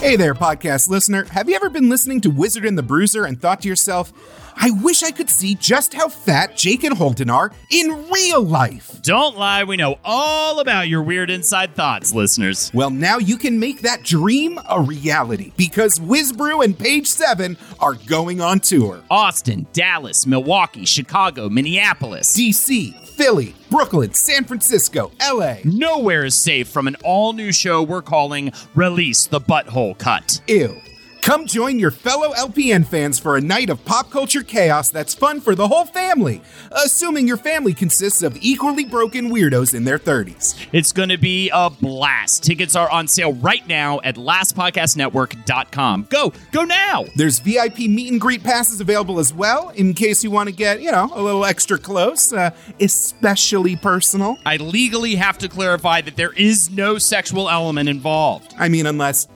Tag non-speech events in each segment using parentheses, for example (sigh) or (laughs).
Hey there, podcast listener. Have you ever been listening to Wizard and the Bruiser and thought to yourself, I wish I could see just how fat Jake and Holden are in real life? Don't lie, we know all about your weird inside thoughts, listeners. Well, now you can make that dream a reality because WizBru and Page 7 are going on tour. Austin, Dallas, Milwaukee, Chicago, Minneapolis, DC, Philly, Brooklyn, San Francisco, LA. Nowhere is safe from an all new show we're calling Release the Butthole Cut. Ew. Come join your fellow LPN fans for a night of pop culture chaos that's fun for the whole family, assuming your family consists of equally broken weirdos in their 30s. It's going to be a blast. Tickets are on sale right now at lastpodcastnetwork.com. Go, go now. There's VIP meet and greet passes available as well in case you want to get, you know, a little extra close, uh, especially personal. I legally have to clarify that there is no sexual element involved. I mean, unless,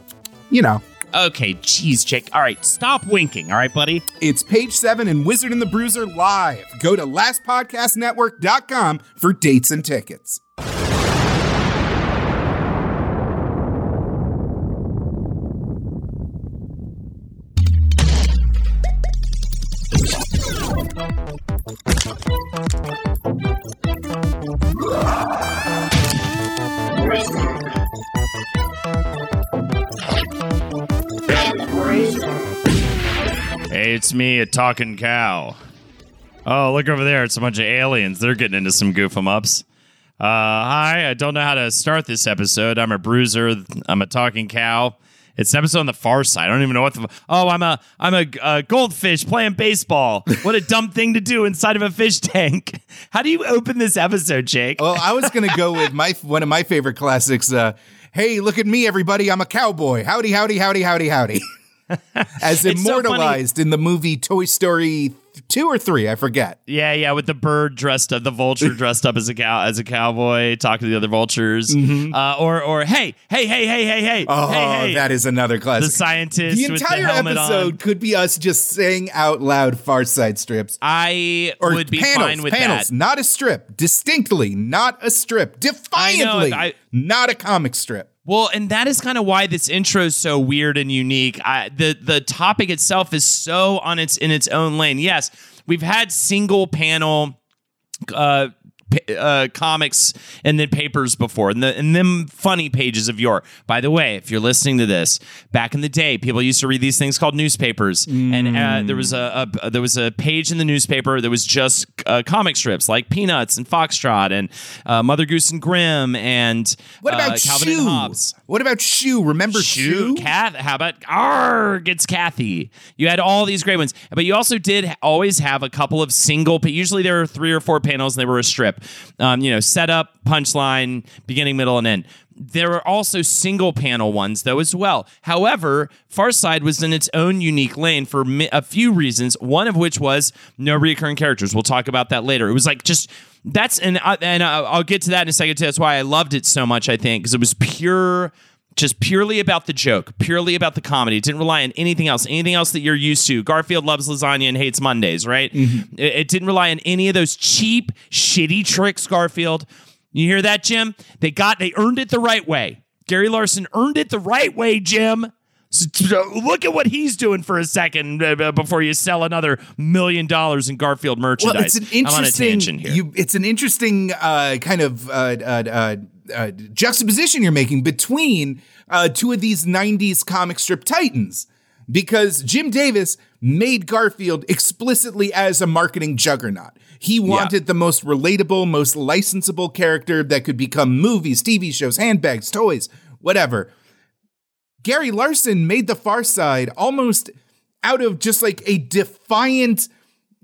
you know. Okay, geez, Jake. All right, stop winking, all right, buddy? It's page seven and Wizard and the Bruiser live. Go to lastpodcastnetwork.com for dates and tickets. Me, a talking cow. Oh, look over there. It's a bunch of aliens. They're getting into some goof 'em ups. Uh, hi, I don't know how to start this episode. I'm a bruiser. I'm a talking cow. It's an episode on the far side. I don't even know what the. Oh, I'm a I'm a, a goldfish playing baseball. What a dumb thing to do inside of a fish tank. (laughs) How do you open this episode, Jake? Well, I was to go with my one of my favorite classics. Uh, hey, look at me, everybody! I'm a cowboy. Howdy, howdy, howdy, howdy, howdy. (laughs) As It's so immortalized in the movie Toy Story two or three, I forget. Yeah, yeah, with the bird dressed up, the vulture (laughs) dressed up as a cow, as a cowboy, talking to the other vultures, uh, or or hey, hey, hey, hey, hey, hey, Oh, hey, hey, that is another classic. the scientist The entire the episode on. could be us just saying out loud Far Side strips. I Or would be panels, fine with panels, that. not a strip. Distinctly, not a strip. Defiantly, I- not a comic strip. Well, and that is kind of why this intro is so weird and unique. I, the the topic itself is so on its in its own lane. Yes, we've had single panel uh, uh, comics and then papers before, and, the, and them funny pages of yore. By the way, if you're listening to this, back in the day, people used to read these things called newspapers, and uh, there was a, a there was a page in the newspaper that was just uh, comic strips like Peanuts and Foxtrot and uh, Mother Goose and Grimm and What about uh, Calvin Shoe? and Hobbes. What about Shoe? Remember Shoe? Kath. How about Arg? It's Cathy. You had all these great ones, but you also did always have a couple of single. Usually there were three or four panels, and they were a strip. Um, you know, setup, punchline, beginning, middle, and end. There were also single panel ones though as well. However, Far Side was in its own unique lane for a few reasons. One of which was no recurring characters. We'll talk about that later. It was like just that's and and I- I'll get to that in a second. Too. That's why I loved it so much. I think because it was pure just purely about the joke, purely about the comedy. It didn't rely on anything else, anything else that you're used to. Garfield loves lasagna and hates Mondays, right? It, it didn't rely on any of those cheap, shitty tricks, Garfield. You hear that, Jim? They got, they earned it the right way. Gary Larson earned it the right way, Jim. So, look at what he's doing for a second uh, before you sell another million dollars in Garfield merchandise. Well, it's an I'm on a interesting. You, it's an interesting uh, kind of uh, uh, uh, juxtaposition you're making between uh, two of these 90s comic strip titans because Jim Davis made Garfield explicitly as a marketing juggernaut. He wanted yeah. the most relatable, most licensable character that could become movies, TV shows, handbags, toys, whatever. Gary Larson made The Far Side almost out of just like a defiant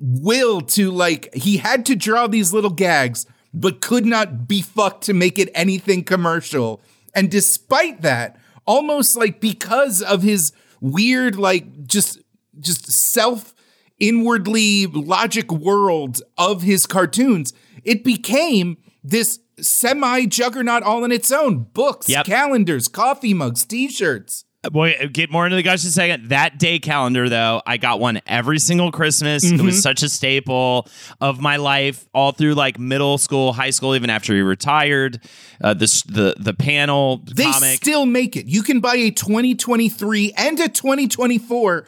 will to like he had to draw these little gags but could not be fucked to make it anything commercial. And despite that, almost like because of his weird like just just self inwardly logic world of his cartoons, it became this semi juggernaut all in its own. Books, yep. calendars, coffee mugs, t-shirts. Boy, get more into the gush in a second. That day calendar, though, I got one every single Christmas. Mm-hmm. It was mm-hmm. such a staple of my life, all through like middle school, high school, even after he retired. Uh, this the the panel. They comic. still make it. You can buy a 2023 and a 2024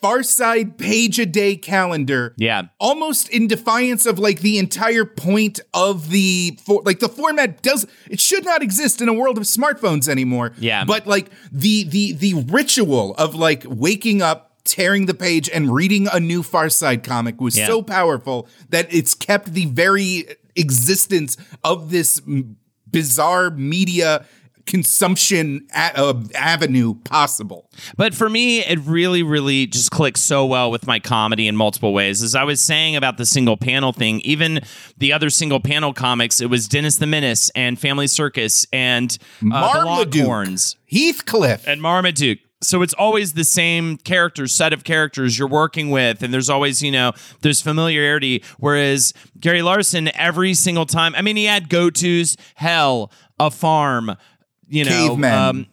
Far Side page a day calendar. Yeah. Almost in defiance of like the entire point of the for, like the format does it should not exist in a world of smartphones anymore. Yeah. But like the the the ritual of like waking up tearing the page and reading a new Far Side comic was yeah. so powerful that it's kept the very existence of this bizarre media consumption a- uh, avenue possible. But for me, it really, really just clicks so well with my comedy in multiple ways. As I was saying about the single panel thing, even the other single panel comics, it was Dennis the Menace and Family Circus and uh, Longhorns, Heathcliff, and Marmaduke. So it's always the same characters set of characters you're working with and there's always you know there's familiarity. Whereas gary larson every single time i mean he had go-to's hell a farm you know, cavemen. Um,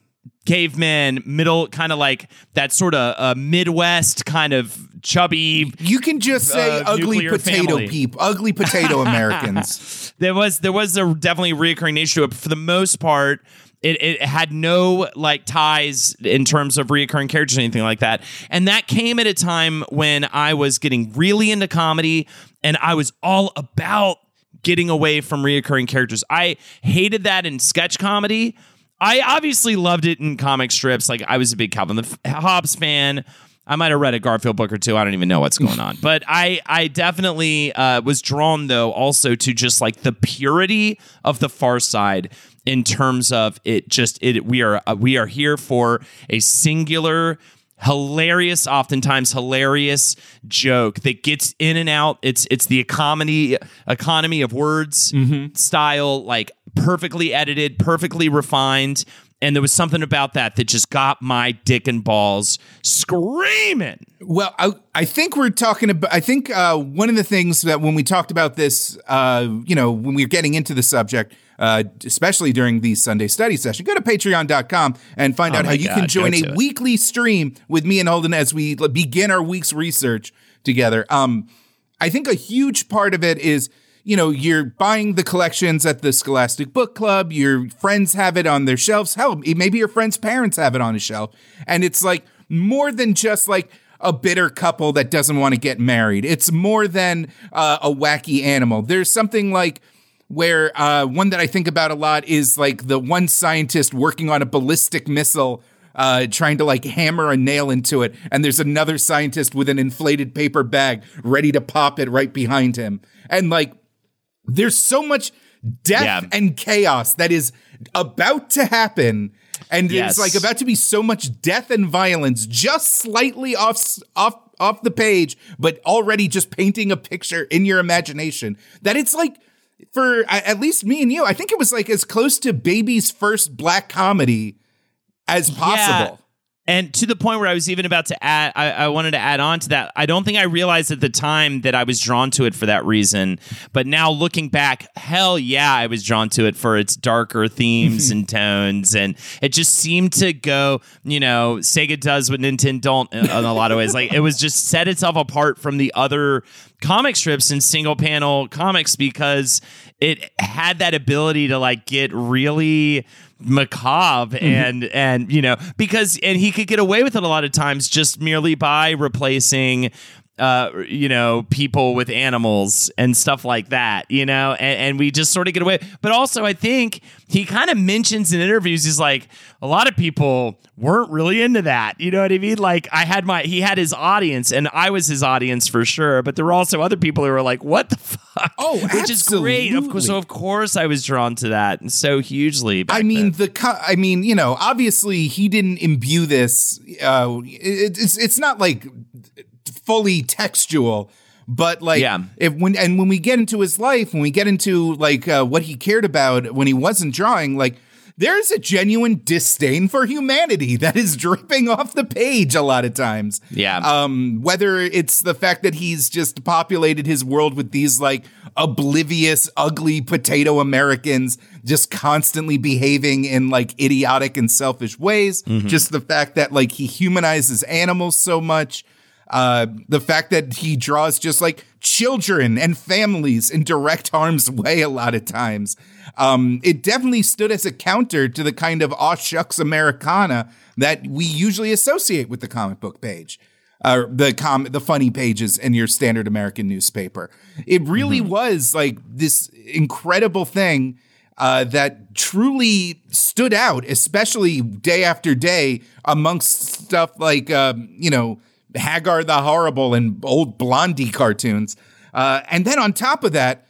cavemen, middle kind of like that sort of uh, Midwest kind of chubby. You can just say uh, ugly potato peep, ugly potato (laughs) Americans. there was there was a definitely reoccurring nature to it. But for the most part, it, it had no like ties in terms of reoccurring characters or anything like that. And that came at a time when I was getting really into comedy and I was all about getting away from reoccurring characters. I hated that in sketch comedy I obviously loved it in comic strips. Like I was a big Calvin the Hobbes fan. I might have read a Garfield book or two. I don't even know what's going on, but I I definitely uh, was drawn though also to just like the purity of the Far Side in terms of it. Just it we are uh, we are here for a singular hilarious oftentimes hilarious joke that gets in and out it's it's the economy economy of words mm-hmm. style like perfectly edited perfectly refined and there was something about that that just got my dick and balls screaming. Well, I, I think we're talking about. I think uh, one of the things that when we talked about this, uh, you know, when we were getting into the subject, uh, especially during the Sunday study session, go to patreon.com and find oh out how you God, can join a it. weekly stream with me and Holden as we begin our week's research together. Um, I think a huge part of it is you know, you're buying the collections at the Scholastic Book Club, your friends have it on their shelves. Hell, maybe your friend's parents have it on a shelf. And it's like more than just like a bitter couple that doesn't want to get married. It's more than uh, a wacky animal. There's something like where uh, one that I think about a lot is like the one scientist working on a ballistic missile uh, trying to like hammer a nail into it, and there's another scientist with an inflated paper bag ready to pop it right behind him. And like there's so much death yeah. and chaos that is about to happen and yes. it's like about to be so much death and violence just slightly off off off the page but already just painting a picture in your imagination that it's like for at least me and you i think it was like as close to baby's first black comedy as possible and to the point where I was even about to add, I, I, wanted to add on to that. I don't think I realized at the time that I was drawn to it for that reason. But now looking back, hell yeah, I was drawn to it for its darker themes (laughs) and tones. And it just seemed to go, you know, Sega does what Nintendo don't in, in a lot of ways. Like it was just set itself apart from the other comic strips and single panel comics because it had that ability to like get really macabre mm-hmm. and and you know because and he could get away with it a lot of times just merely by replacing uh, you know, people with animals and stuff like that, you know, and, and we just sort of get away. But also, I think he kind of mentions in interviews, he's like, a lot of people weren't really into that. You know what I mean? Like, I had my, he had his audience, and I was his audience for sure. But there were also other people who were like, what the (laughs) fuck? Oh, which is great. Of course, so of course, I was drawn to that so hugely. I mean, then. the, I mean, you know, obviously he didn't imbue this. Uh, it, it's it's not like fully textual but like yeah. if when and when we get into his life when we get into like uh, what he cared about when he wasn't drawing like there's a genuine disdain for humanity (laughs) that is dripping off the page a lot of times yeah um whether it's the fact that he's just populated his world with these like oblivious ugly potato americans just constantly behaving in like idiotic and selfish ways mm-hmm. just the fact that like he humanizes animals so much uh, the fact that he draws just like children and families in direct harm's way a lot of times. Um, it definitely stood as a counter to the kind of aw shucks Americana that we usually associate with the comic book page. Uh, the com the funny pages in your standard American newspaper. It really mm-hmm. was like this incredible thing uh, that truly stood out, especially day after day amongst stuff like um, you know Hagar the Horrible and old Blondie cartoons. Uh, and then on top of that,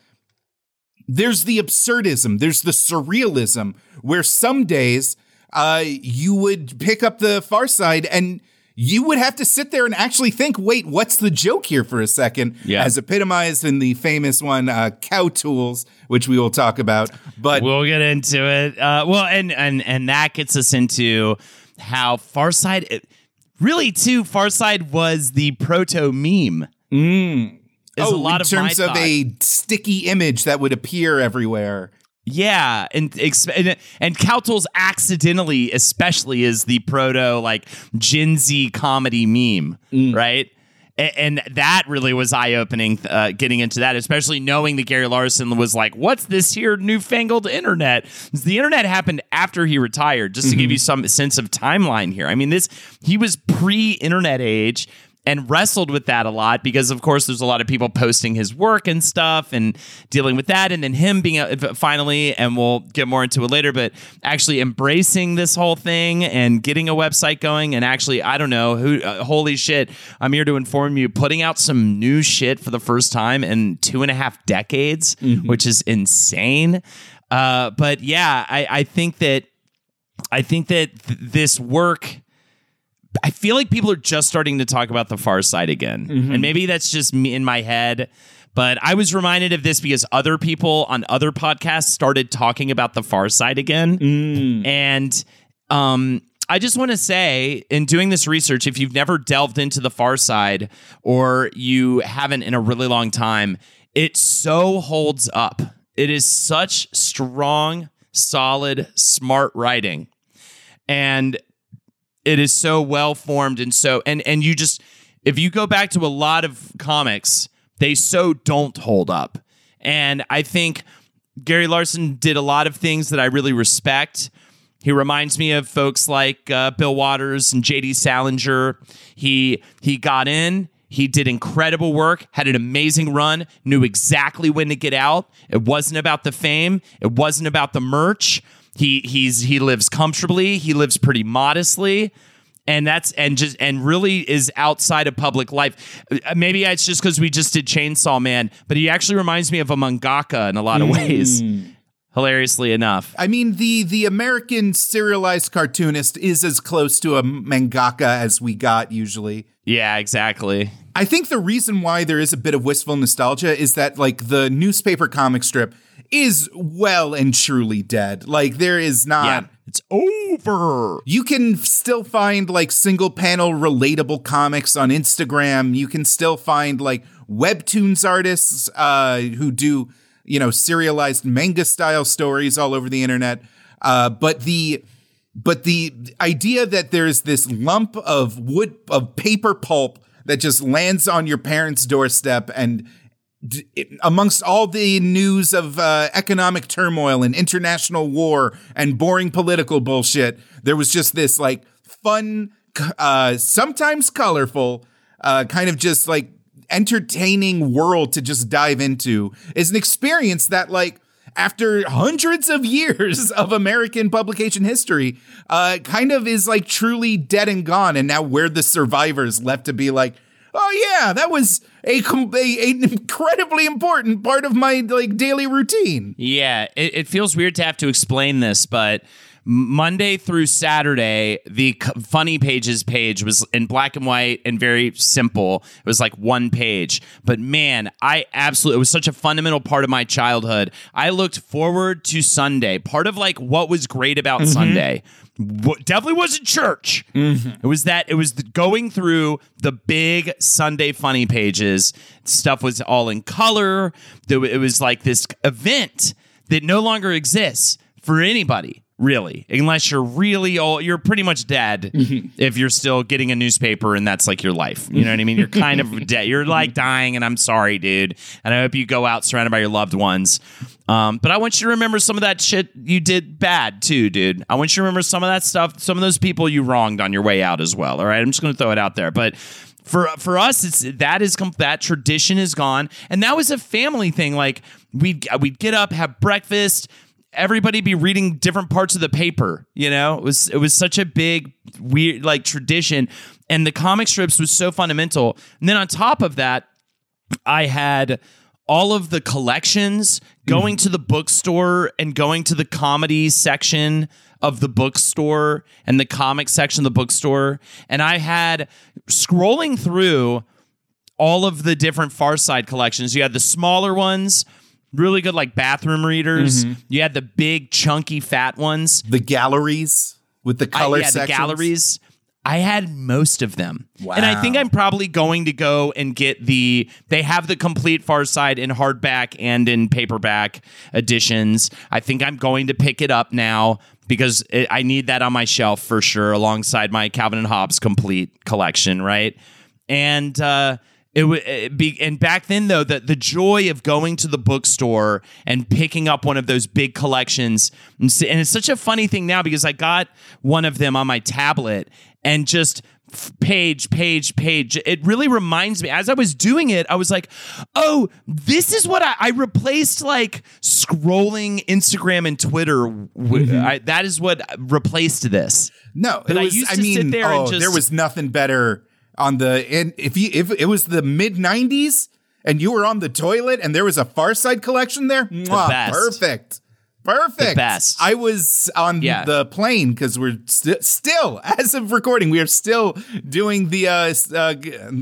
there's the absurdism, there's the surrealism, where some days uh, you would pick up the Far Side and you would have to sit there and actually think, wait, what's the joke here for a second? Yeah. As epitomized in the famous one, uh, Cow Tools, which we will talk about. But we'll get into it. Uh, well, and and and that gets us into how Far Side. It, really too far side was the proto meme mm. Is oh, a lot in of terms of a sticky image that would appear everywhere yeah, and and, and accidentally, especially, is the proto like Gen Z comedy meme, mm. right? And that really was eye opening. Uh, getting into that, especially knowing that Gary Larson was like, "What's this here newfangled internet?" The internet happened after he retired. Just to mm-hmm. give you some sense of timeline here, I mean, this he was pre-internet age and wrestled with that a lot because of course there's a lot of people posting his work and stuff and dealing with that and then him being a, finally and we'll get more into it later but actually embracing this whole thing and getting a website going and actually i don't know who uh, holy shit i'm here to inform you putting out some new shit for the first time in two and a half decades mm-hmm. which is insane uh, but yeah I, I think that i think that th- this work I feel like people are just starting to talk about the far side again. Mm-hmm. And maybe that's just me in my head. But I was reminded of this because other people on other podcasts started talking about the far side again. Mm. And um, I just want to say, in doing this research, if you've never delved into the far side or you haven't in a really long time, it so holds up. It is such strong, solid, smart writing. And it is so well formed and so and and you just if you go back to a lot of comics, they so don't hold up. And I think Gary Larson did a lot of things that I really respect. He reminds me of folks like uh, Bill Watterson and J.D. Salinger. He he got in. He did incredible work, had an amazing run, knew exactly when to get out. It wasn't about the fame, it wasn't about the merch. He he's he lives comfortably. He lives pretty modestly and that's and just and really is outside of public life. Uh, maybe it's just because we just did Chainsaw Man, but he actually reminds me of a mangaka in a lot of mm. ways. Hilariously enough, I mean the the American serialized cartoonist is as close to a mangaka as we got usually. Yeah, exactly. I think the reason why there is a bit of wistful nostalgia is that like the newspaper comic strip is well and truly dead. Like there is not. Yeah, it's over. You can still find like single panel relatable comics on Instagram. You can still find like webtoons artists uh, who do you know serialized manga style stories all over the internet. Uh, but the but the idea that there's this lump of wood of paper pulp that just lands on your parents' doorstep and amongst all the news of uh, economic turmoil and international war and boring political bullshit, there was just this like fun, uh, sometimes colorful, uh, kind of just like entertaining world to just dive into is an experience that like after hundreds of years of American publication history, uh, kind of is like truly dead and gone. And now we're the survivors left to be like, oh yeah, that was a, a an incredibly important part of my like daily routine. Yeah, it, it feels weird to have to explain this, but Monday through Saturday, the funny pages page was in black and white and very simple. It was like one page. But man, I absolutely, it was such a fundamental part of my childhood. I looked forward to Sunday. Part of like what was great about mm-hmm. Sunday what definitely wasn't church. Mm-hmm. It was that it was going through the big Sunday funny pages. Stuff was all in color. It was like this event that no longer exists for anybody really? Unless you're really old you're pretty much dead mm-hmm. if you're still getting a newspaper and that's like your life. You know what i mean? You're kind of (laughs) dead. You're like dying and i'm sorry dude. And i hope you go out surrounded by your loved ones. Um, but i want you to remember some of that shit you did bad too dude. I want you to remember some of that stuff some of those people you wronged on your way out as well all right? I'm just gonna throw it out there. But for for us it's that is that tradition is gone. And that was a family thing. Like we'd we'd get up have breakfast everybody be reading different parts of the paper you know? It was it was such a big weird like tradition and the comic strips was so fundamental. And then on top of that i had all of the collections going to the bookstore and going to the comedy section of the bookstore and the comic section of the bookstore. And i had scrolling through all of the different far side collections you had the smaller ones really good like bathroom readers. Mm-hmm. You had the big chunky fat ones. The galleries with the color I, yeah, sections. the galleries. I had most of them. Wow. And I think I'm probably going to go and get the they have the complete Far Side in hardback and in paperback editions. I think I'm going to pick it up now because it, I need that on my shelf for sure alongside my Calvin and Hobbes complete collection, right? And uh it would be, and back then though, the the joy of going to the bookstore and picking up one of those big collections, and, and it's such a funny thing now because I got one of them on my tablet and just page, page, page. It really reminds me. As I was doing it, I was like, "Oh, this is what I, I replaced like scrolling Instagram and Twitter. Mm-hmm. I, that is what replaced this." No, it was, I used to I mean, sit there oh, and just there was nothing better on the and if you if it was the mid 90s and you were on the toilet and there was a Far Side collection there, the mwah, perfect. Perfect. The best. I was on yeah. the plane because we're st- still, (laughs) as of recording, we are still doing the uh, uh,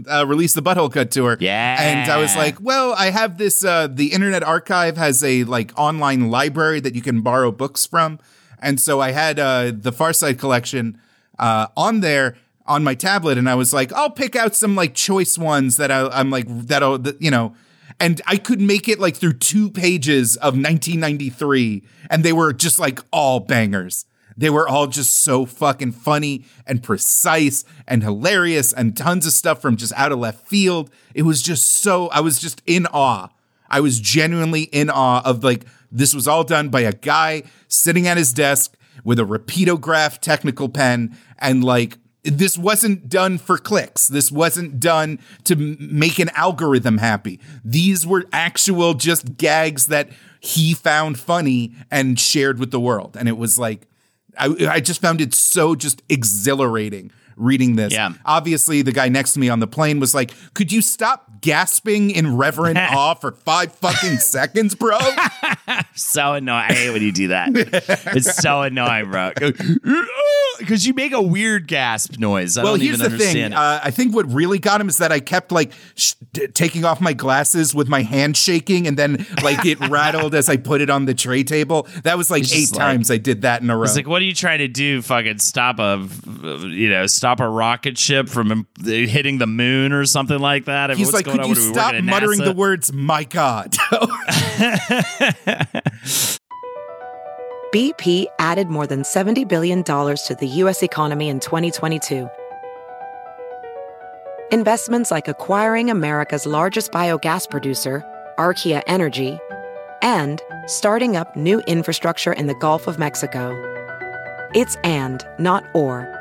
uh, release the butthole cut tour. Yeah. And I was like, well, I have this. Uh, the Internet Archive has a like online library that you can borrow books from, and so I had uh, the Far Side collection uh, on there on my tablet and I was like, I'll pick out some like choice ones that I, am like, that'll, you know, and I could make it like through two pages of 1993 and they were just like all bangers. They were all just so fucking funny and precise and hilarious and tons of stuff from just out of left field. It was just so, I was just in awe. I was genuinely in awe of like, this was all done by a guy sitting at his desk with a rapidograph technical pen and like this wasn't done for clicks. This wasn't done to make an algorithm happy. These were actual just gags that he found funny and shared with the world. And it was like, I, I just found it so just exhilarating reading this. Yeah. Obviously, the guy next to me on the plane was like, "Could you stop gasping in reverent (laughs) awe for five fucking seconds, bro?" (laughs) so annoying. I hate when you do that. (laughs) it's so annoying, bro. Because you make a weird gasp noise. I well, here's the thing. Uh, I think what really got him is that I kept like sh- taking off my glasses with my hand shaking, and then like it rattled as I put it on the tray table. That was like eight times I did that in a row. It's like, what are you trying to do? Fucking stop a, you know, stop a rocket ship from hitting the moon or something like that? He's What's like, could you stop muttering the words, my God? (laughs) BP added more than $70 billion to the U.S. economy in 2022. Investments like acquiring America's largest biogas producer, Archaea Energy, and starting up new infrastructure in the Gulf of Mexico. It's and, not or.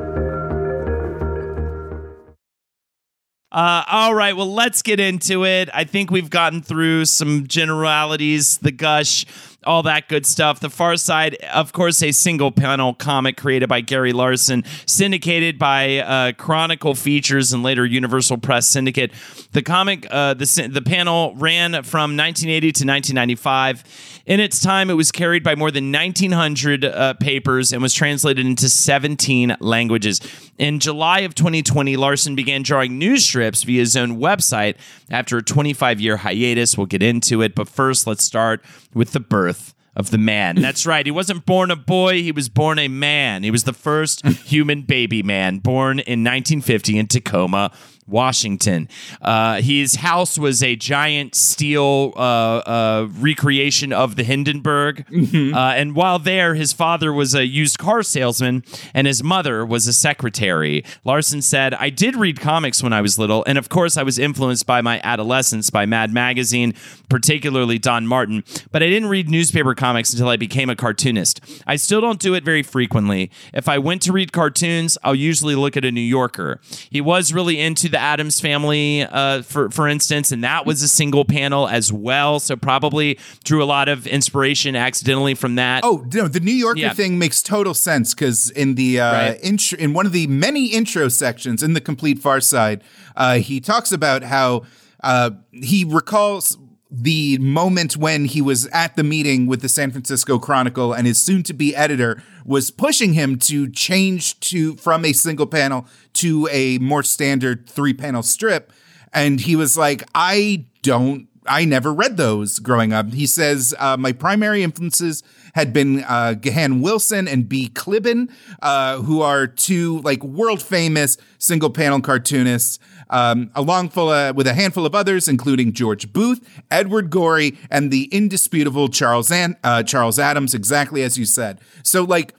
Uh, all right, well, let's get into it. I think we've gotten through some generalities, the gush, all that good stuff. The Far Side, of course, a single panel comic created by Gary Larson, syndicated by uh, Chronicle Features and later Universal Press Syndicate. The comic, uh, the the panel ran from 1980 to 1995. In its time, it was carried by more than 1,900 uh, papers and was translated into 17 languages. In July of 2020, Larson began drawing news strips via his own website after a 25 year hiatus. We'll get into it, but first, let's start with the birth of the man. (laughs) That's right. He wasn't born a boy, he was born a man. He was the first (laughs) human baby man born in 1950 in Tacoma, Washington. Uh, his house was a giant steel uh, uh, recreation of the Hindenburg. Mm-hmm. Uh, and while there, his father was a used car salesman and his mother was a secretary. Larson said, I did read comics when I was little. And of course, I was influenced by my adolescence by Mad Magazine, particularly Don Martin. But I didn't read newspaper comics until I became a cartoonist. I still don't do it very frequently. If I went to read cartoons, I'll usually look at a New Yorker. He was really into the Addams family, uh, for for instance, and that was a single panel as well. So probably drew a lot of inspiration accidentally from that. Oh no, the New Yorker Yeah. thing makes total sense because in the uh, Right. intro, in one of the many intro sections in the Complete Far Side, uh, he talks about how uh, he recalls the moment when he was at the meeting with the San Francisco Chronicle and his soon-to-be editor was pushing him to change to from a single panel to a more standard three-panel strip, and he was like, "I don't." I never read those growing up. He says, uh, my primary influences had been uh, Gahan Wilson and B. Kliban, uh, who are two like world famous single panel cartoonists, um, along full, uh, with a handful of others, including George Booth, Edward Gorey, and the indisputable Charles An- uh, Charles Addams, exactly as you said. So like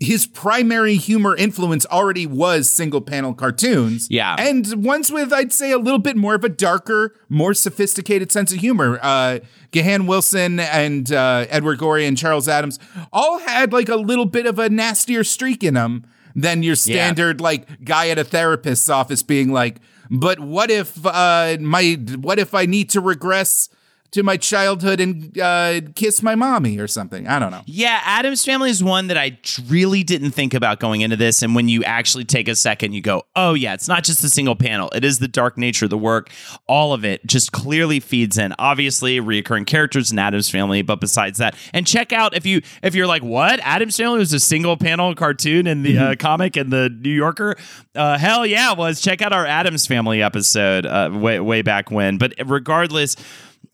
his primary humor influence already was single panel cartoons. Yeah. And ones with, I'd say, a little bit more of a darker, more sophisticated sense of humor. Uh, Gahan Wilson and uh, Edward Gorey and Charles Addams all had like a little bit of a nastier streak in them than your standard like guy at a therapist's office being like, but what if uh, my what if I need to regress to my childhood and uh, kiss my mommy or something? I don't know. Yeah, Addams Family is one that I really didn't think about going into this. And when you actually take a second, you go, oh, yeah, it's not just a single panel, it is the dark nature of the work. All of it just clearly feeds in. Obviously, reoccurring characters in Addams Family, but besides that, and check out if you if you're like, what? Addams Family was a single panel cartoon in the uh, comic in the New Yorker? Uh, hell yeah, it was. Check out our Addams Family episode uh, way way back when. But regardless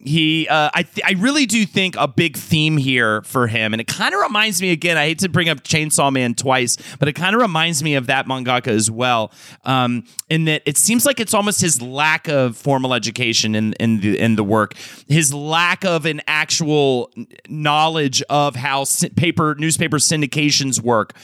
he uh, I th- I really do think a big theme here for him, and it kind of reminds me again. I hate to bring up Chainsaw Man twice, but it kind of reminds me of that mangaka as well. Um, in that it seems like it's almost his lack of formal education in in the in the work, his lack of an actual knowledge of how paper newspaper syndications work,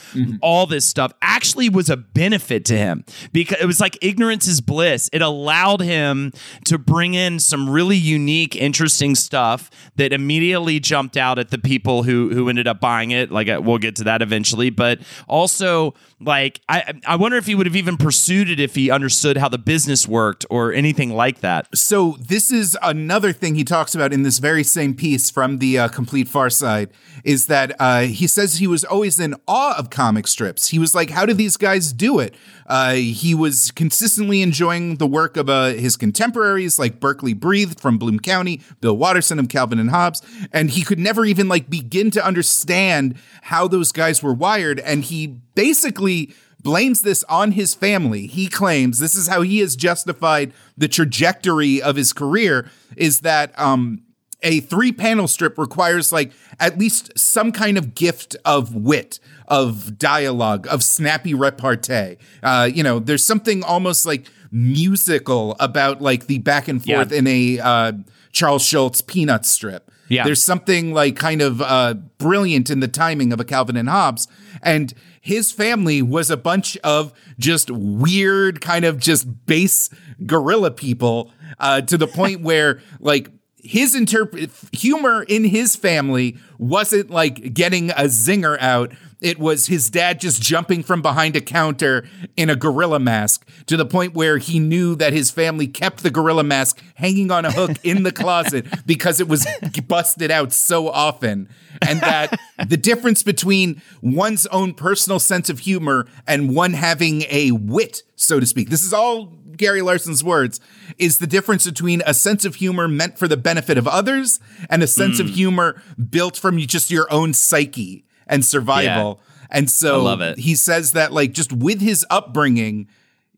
all this stuff actually was a benefit to him because it was like ignorance is bliss. It allowed him to bring in some really unique, interesting stuff that immediately jumped out at the people who who ended up buying it. Like uh, we'll get to that eventually, but also like I I wonder if he would have even pursued it if he understood how the business worked or anything like that. So this is another thing he talks about in this very same piece from the uh, Complete Far Side is that uh, he says he was always in awe of comic strips. He was like, "How do these guys do it?" Uh, he was consistently enjoying the work of uh, his contemporaries like Berkeley Breathed from Bloom County, Bill Watterson of Calvin and Hobbes, and he could never even like begin to understand how those guys were wired. And he basically blames this on his family. He claims this is how he has justified the trajectory of his career is that um, a three panel strip requires like at least some kind of gift of wit, of dialogue, of snappy repartee. Uh, you know, there's something almost like musical about like the back and forth Yeah. in a uh, Charles Schulz peanut strip. Yeah. There's something like kind of uh, brilliant in the timing of a Calvin and Hobbes. And his family was a bunch of just weird, kind of just base gorilla people uh, to the point (laughs) where like his interpret humor in his family wasn't like getting a zinger out. It was his dad just jumping from behind a counter in a gorilla mask to the point where he knew that his family kept the gorilla mask hanging on a hook in the closet (laughs) because it was busted out so often. And that the difference between one's own personal sense of humor and one having a wit, so to speak, this is all Gary Larson's words, is the difference between a sense of humor meant for the benefit of others and a sense Hmm. of humor built from just your own psyche and survival. And so I love it. he says that, like, just with his upbringing,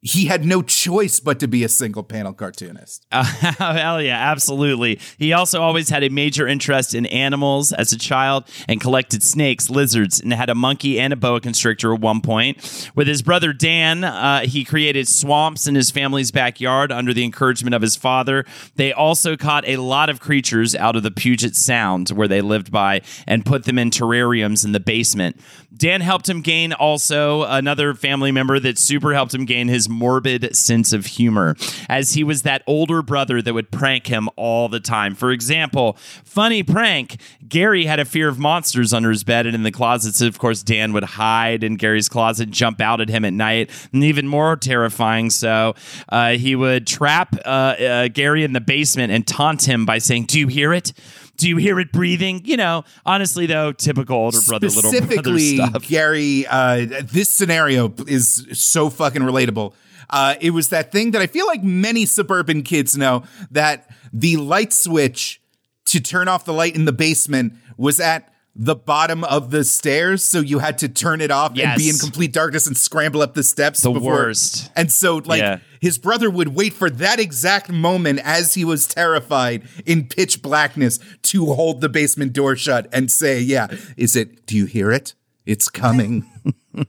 he had no choice but to be a single panel cartoonist. (laughs) Hell yeah, absolutely. He also always had a major interest in animals as a child and collected snakes, lizards, and had a monkey and a boa constrictor at one point. With his brother Dan, uh, he created swamps in his family's backyard under the encouragement of his father. They also caught a lot of creatures out of the Puget Sound where they lived by and put them in terrariums in the basement. Dan helped him gain also another family member that super helped him gain his morbid sense of humor, as he was that older brother that would prank him all the time. For example, funny prank Gary had a fear of monsters under his bed and in the closets. Of course, Dan would hide in Gary's closet, jump out at him at night, and even more terrifying so, uh, he would trap uh, uh, Gary in the basement and taunt him by saying, Do you hear it? Do you hear it breathing? You know, honestly though, typical older brother, little brother Specifically, stuff. Gary, uh, this scenario is so fucking relatable. Uh, it was that thing that I feel like many suburban kids know that the light switch to turn off the light in the basement was at the bottom of the stairs, so you had to turn it off and be in complete darkness and scramble up the steps. The before- worst. And so, like, Yeah. his brother would wait for that exact moment as he was terrified in pitch blackness to hold the basement door shut and say, "Yeah, is it? Do you hear it? It's coming." (laughs)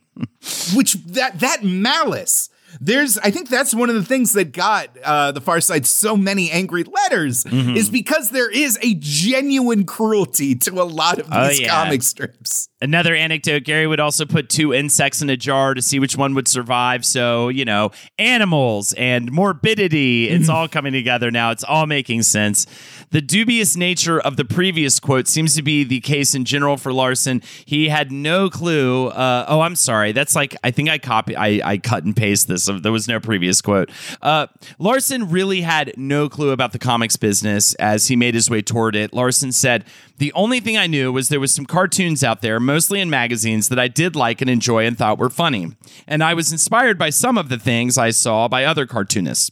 Which that that malice. There's, I think that's one of the things that got uh, the Far Side so many angry letters Mm-hmm. is because there is a genuine cruelty to a lot of Oh, these yeah. comic strips. Another anecdote Gary would also put two insects in a jar to see which one would survive. So, you know, animals and morbidity, it's all coming together now. It's all making sense. The dubious nature of the previous quote seems to be the case in general for Larson. He had no clue. Uh, oh, I'm sorry. That's like, I think I copy, I, I cut and paste this. There was no previous quote. Uh, Larson really had no clue about the comics business as he made his way toward it. Larson said, The only thing I knew was there was some cartoons out there, mostly in magazines, that I did like and enjoy and thought were funny. And I was inspired by some of the things I saw by other cartoonists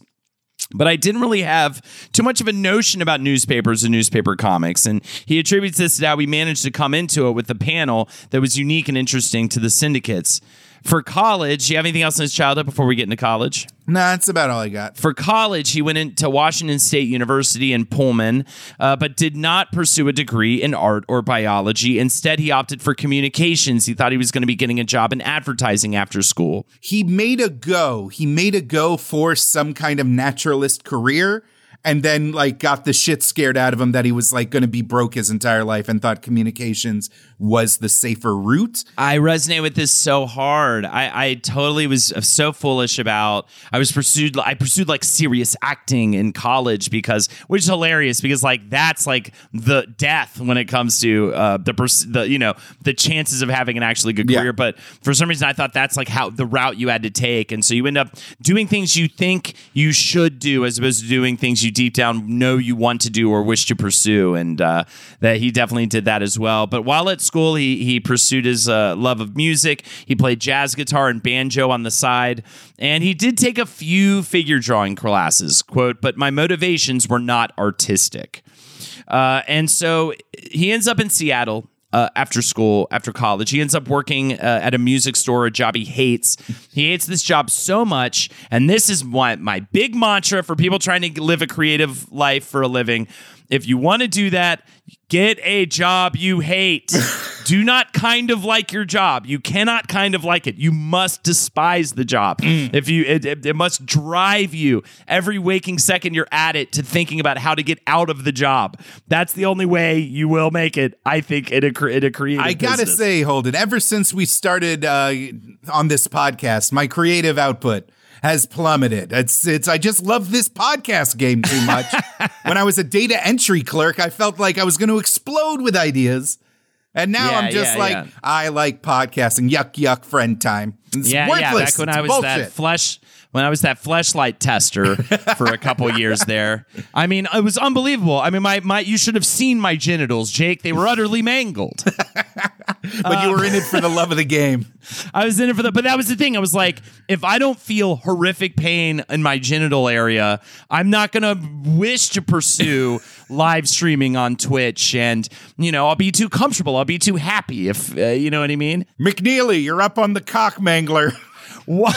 but I didn't really have too much of a notion about newspapers and newspaper comics. And he attributes this to how we managed to come into it with a panel that was unique and interesting to the syndicates. For college, do you have anything else in his childhood before we get into college? Nah, that's about all I got. For college, he went into Washington State University in Pullman, uh, but did not pursue a degree in art or biology. Instead, he opted for communications. He thought he was going to be getting a job in advertising after school. he made a go. He made a go for some kind of naturalist career and then like got the shit scared out of him that he was like going to be broke his entire life and thought communications was the safer route. I resonate with this so hard. I, I totally was so foolish about. I was pursued. I pursued like serious acting in college because, which is hilarious because like that's like the death when it comes to uh, the pers- the you know the chances of having an actually good Yeah. career. But for some reason, I thought that's like how the route you had to take, and so you end up doing things you think you should do as opposed to doing things you deep down know you want to do or wish to pursue. And uh, that he definitely did that as well. But while at school, he he pursued his uh, love of music. He played jazz guitar and banjo on the side, and he did take a few figure drawing classes. "Quote, but my motivations were not artistic." Uh, and so he ends up in Seattle uh, after school, after college. He ends up working uh, at a music store, a job he hates. He hates this job so much. And this is my, my big mantra for people trying to live a creative life for a living. If you want to do that, get a job you hate. (laughs) do not kind of like your job. You cannot kind of like it. You must despise the job. If you, it, it, it must drive you every waking second you're at it to thinking about how to get out of the job. That's the only way you will make it. I think in a in a creative. I gotta business. say, Holden, ever since we started uh, on this podcast, my creative output has plummeted. It's it's I just love this podcast game too much. (laughs) when I was a data entry clerk, I felt like I was going to explode with ideas. And now Yeah, I'm just yeah, like, yeah. I like podcasting. Yuck, yuck, friend time. It's yeah, worthless. yeah. Back when It's I was bullshit. that flesh, when I was that fleshlight tester for a couple (laughs) years there. I mean, it was unbelievable. I mean, my my you should have seen my genitals, Jake. They were utterly mangled. (laughs) but you were in it for the love of the game. (laughs) I was in it for the, but that was the thing. I was like, if I don't feel horrific pain in my genital area, I'm not gonna wish to pursue live streaming on Twitch, and you know, I'll be too comfortable. I'll be too happy if uh, you know what I mean. McNeely, you're up on the cock mangler. Why?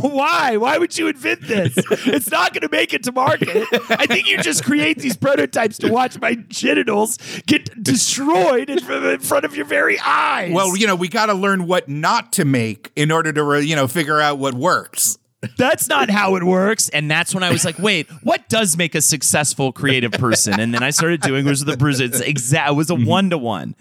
Why? Why would you invent this? It's not going to make it to market. I think you just create these prototypes to watch my genitals get destroyed in front of your very eyes. Well, you know, we got to learn what not to make in order to, re- you know, figure out what works. that's not how it works. And that's when I was like, wait, what does make a successful creative person? And then I started doing was the bruise. It's exact. It was a one to one.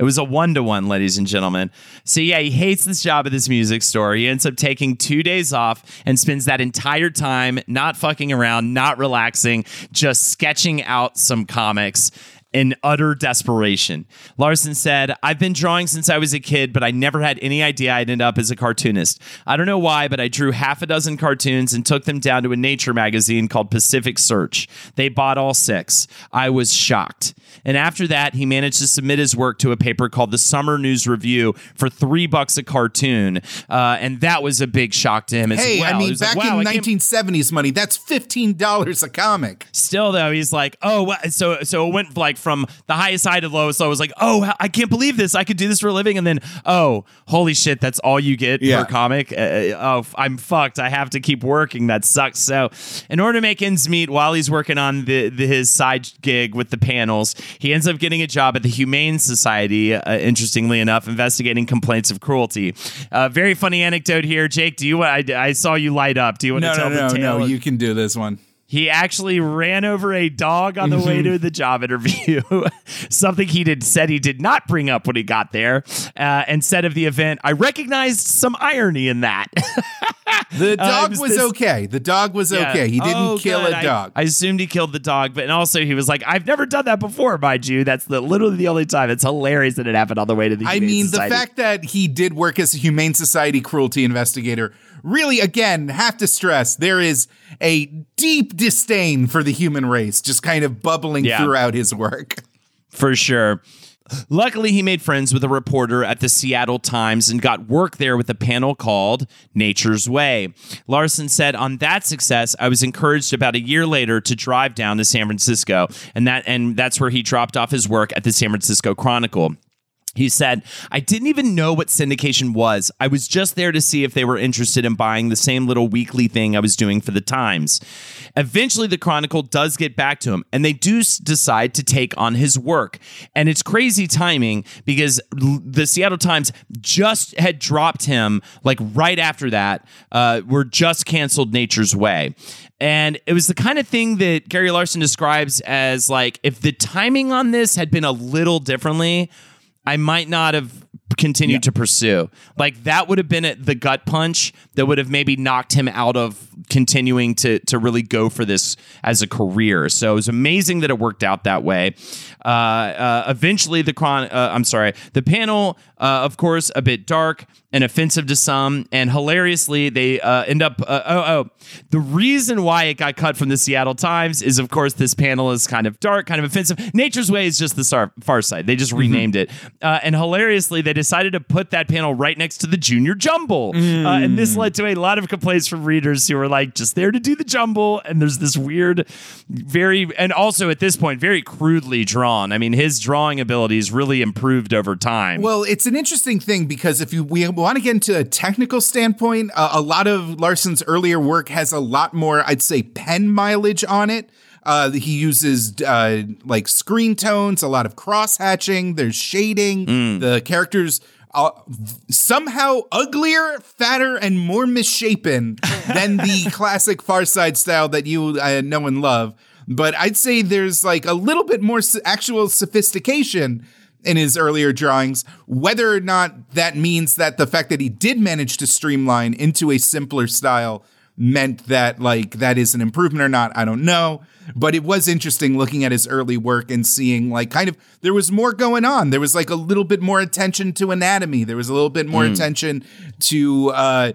It was a one to one, ladies and gentlemen. So yeah, he hates this job at this music store. He ends up taking two days off and spends that entire time not fucking around, not relaxing, just sketching out some comics in utter desperation. Larson said, I've been drawing since I was a kid, but I never had any idea I'd end up as a cartoonist. I don't know why, but I drew half a dozen cartoons and took them down to a nature magazine called Pacific Search. They bought all six. I was shocked. And after that, he managed to submit his work to a paper called the Sumner News Review for three bucks a cartoon. Uh, and that was a big shock to him as Hey, well. I mean, was like, back "Wow, in I 1970s money, that's $15 a comic. still though he's like oh so so it went like from the highest high to the lowest. Low. I was like oh i can't believe this. I could do this for a living. And then oh holy shit that's all you get Yeah. per comic? Uh, oh i'm fucked. I have to keep working. That sucks. So in order to make ends meet while he's working on the, the his side gig with the panels he ends up getting a job at the humane society uh, interestingly enough investigating complaints of cruelty. Uh, very funny anecdote here. Jake do you want I, I saw you light up. Do you want No, to tell no, the tale no. You can do this one. He actually ran over a dog on the way to the job interview, (laughs) something he did said he did not bring up when he got there. Uh, and said of the event, I recognized some irony in that. (laughs) The Uh, dog was was, this- okay. The dog was Yeah. okay. He didn't Oh, kill good. a I- dog. I, assumed he killed the dog, but and also he was like, I've never done that before, mind you. That's the literally the only time. It's hilarious that it happened on the way to the. I Humane mean, Society. the fact that he did work as a Humane Society cruelty investigator really, again, have to stress there is a deep disdain for the human race just kind of bubbling Yeah. throughout his work. for sure. Luckily, he made friends with a reporter at the Seattle Times and got work there with a panel called Nature's Way. Larson said, "On that success, I was encouraged about a year later to drive down to San Francisco, and that and that's where he dropped off his work at the San Francisco Chronicle." He said, I didn't even know what syndication was. I was just there to see if they were interested in buying the same little weekly thing I was doing for the Times. Eventually, the Chronicle does get back to him, and they do decide to take on his work. And it's crazy timing because the Seattle Times just had dropped him, like right after that, uh, were just canceled Nature's Way. And it was the kind of thing that Gary Larson describes as like, if the timing on this had been a little differently, I might not have continued to pursue. Like that would have been a, the gut punch that would have maybe knocked him out of continuing to to really go for this as a career. So it was amazing that it worked out that way. Uh, uh, eventually, the chron- uh, I'm sorry, the panel, uh, of course, a bit dark. And offensive to some. And hilariously, they uh, end up. Uh, oh, oh, the reason why it got cut from the Seattle Times is, of course, this panel is kind of dark, kind of offensive. Nature's Way is just the star- far side. They just renamed it. Uh, and hilariously, they decided to put that panel right next to the Junior Jumble. Uh, and this led to a lot of complaints from readers who were like, just there to do the jumble. And there's this weird, very, and also at this point, very crudely drawn. I mean, his drawing abilities really improved over time. Well, it's an interesting thing because if you we want to get into a technical standpoint, uh, a lot of Larson's earlier work has a lot more, I'd say, pen mileage on it. Uh, he uses uh, like screen tones, a lot of cross hatching. There's shading. The characters uh, somehow uglier, fatter, and more misshapen (laughs) than the classic Far Side style that you uh, know and love. But I'd say there's like a little bit more actual sophistication in his earlier drawings. Whether or not that means that the fact that he did manage to streamline into a simpler style meant that like that is an improvement or not, I don't know. But it was interesting looking at his early work and seeing like kind of there was more going on. There was like a little bit more attention to anatomy. There was a little bit more attention to uh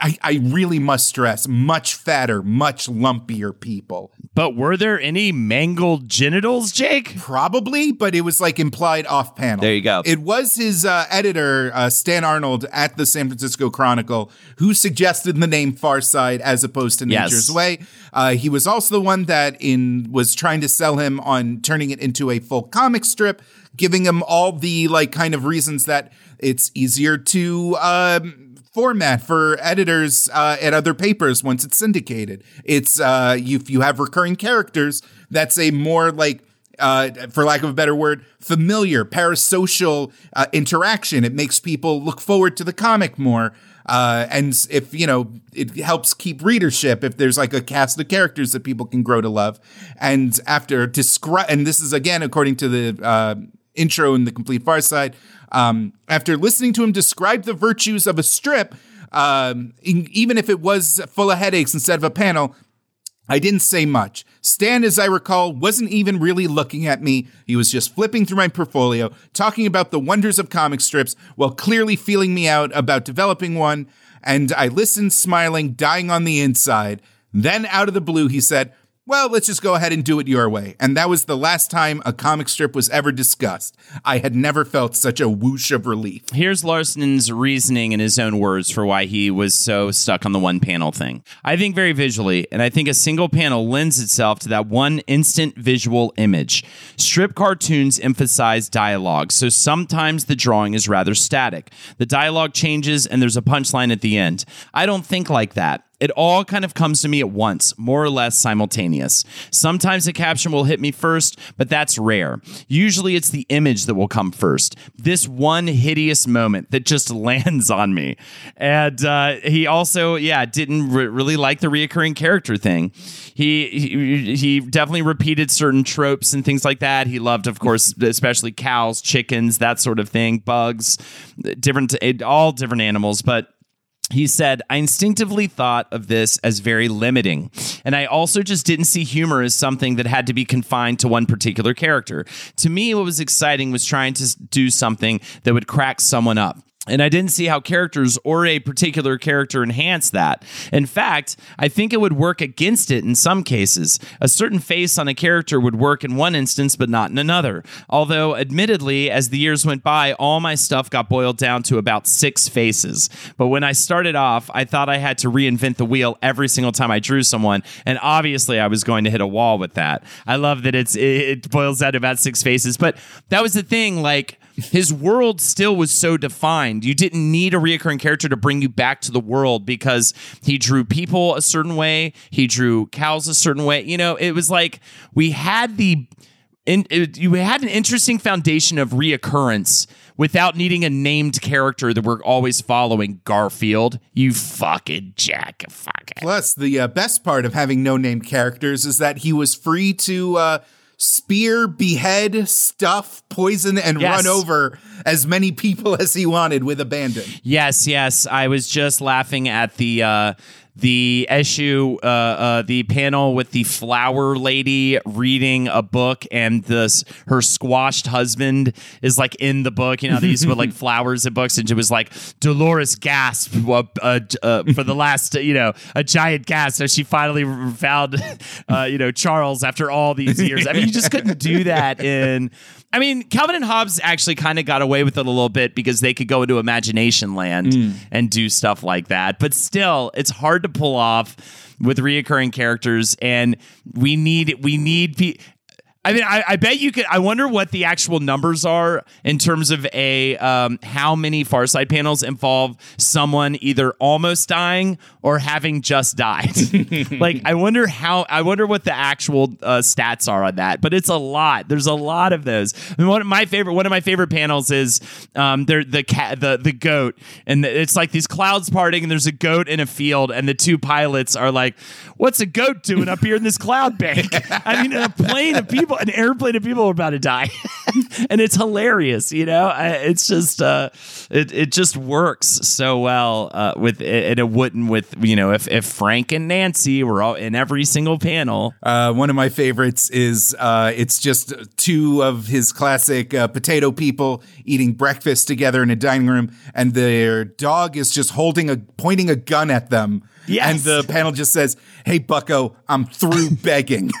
I, I really must stress much fatter, much lumpier people. but were there any mangled genitals, Jake? Probably, but it was like implied off panel. There you go. It was his uh, editor, uh, Stan Arnold, at the San Francisco Chronicle, who suggested the name Far Side as opposed to Yes. Nature's Way. Uh, he was also the one that in was trying to sell him on turning it into a full comic strip, giving him all the like kind of reasons that it's easier to. Um, format for editors uh, at other papers once it's syndicated. It's uh, if you have recurring characters, that's a more like uh, for lack of a better word, familiar parasocial uh, interaction. It makes people look forward to the comic more. Uh, and if you know, it helps keep readership if there's like a cast of characters that people can grow to love. And after describe, and this is again according to the uh, intro in the Complete Far Side. Um, after listening to him describe the virtues of a strip, um, in- even if it was full of headaches instead of a panel, I didn't say much. Stan, as I recall, wasn't even really looking at me. He was just flipping through my portfolio, talking about the wonders of comic strips while clearly feeling me out about developing one. And I listened, smiling, dying on the inside. Then, out of the blue, he said, Well, let's just go ahead and do it your way. And that was the last time a comic strip was ever discussed. I had never felt such a whoosh of relief. Here's Larson's reasoning in his own words for why he was so stuck on the one panel thing. I think very visually, and I think a single panel lends itself to that one instant visual image. Strip cartoons emphasize dialogue, so sometimes the drawing is rather static. The dialogue changes and there's a punchline at the end. I don't think like that. It all kind of comes to me at once, more or less simultaneous. Sometimes a caption will hit me first, but that's rare. Usually it's the image that will come first. This one hideous moment that just (laughs) lands on me. And uh, he also, yeah, didn't re- really like the reoccurring character thing. He, he he definitely repeated certain tropes and things like that. He loved, of course, especially cows, chickens, that sort of thing, bugs, different, all different animals, but he said, I instinctively thought of this as very limiting. And I also just didn't see humor as something that had to be confined to one particular character. To me, what was exciting was trying to do something that would crack someone up. And I didn't see how characters or a particular character enhance that. In fact, I think it would work against it in some cases. A certain face on a character would work in one instance, but not in another. Although, admittedly, as the years went by, all my stuff got boiled down to about six faces. But when I started off, I thought I had to reinvent the wheel every single time I drew someone. And obviously, I was going to hit a wall with that. I love that it's it, boils down to about six faces. But that was the thing, like, his world still was so defined. You didn't need a reoccurring character to bring you back to the world because he drew people a certain way, he drew cows a certain way. You know, it was like we had the in, it, you had an interesting foundation of reoccurrence without needing a named character that we're always following. Garfield, you fucking jack, fuck. Plus, the uh, best part of having no named characters is that he was free to uh, spear, behead, stuff, poison, and Yes. run over as many people (laughs) as he wanted with abandon. Yes, yes. I was just laughing at the uh the issue, uh, uh, the panel with the flower lady reading a book, and this her squashed husband is like in the book. You know, they used to put like (laughs) flowers in books, and she was like Dolores gasped uh, uh, uh, for the last, you know, a giant gasp as she finally found, uh, you know, Charles after all these years. I mean, you just couldn't do that in. I mean, Calvin and Hobbes actually kind of got away with it a little bit because they could go into imagination land and do stuff like that. But still, it's hard to pull off with reoccurring characters, and we need we need. Pe- I mean, I, I bet you could. I wonder what the actual numbers are in terms of a um, how many Far Side panels involve someone either almost dying or having just died. (laughs) like, I wonder how. I wonder what the actual uh, stats are on that. But it's a lot. There's a lot of those. I mean, one of my favorite. One of my favorite panels is um, they're the cat, the the goat, and it's like these clouds parting, and there's a goat in a field, and the two pilots are like, "What's a goat doing up here in this cloud bank?" (laughs) I mean, a plane of people an airplane of people are about to die, (laughs) and it's hilarious. You know, I, it's just uh, it it just works so well uh, with and it wouldn't with you know if if Frank and Nancy were all in every single panel. Uh, one of my favorites is uh, it's just two of his classic uh, potato people eating breakfast together in a dining room, and their dog is just holding a pointing a gun at them. Yes. And the panel just says, "Hey, Bucko, I'm through (laughs) begging." (laughs)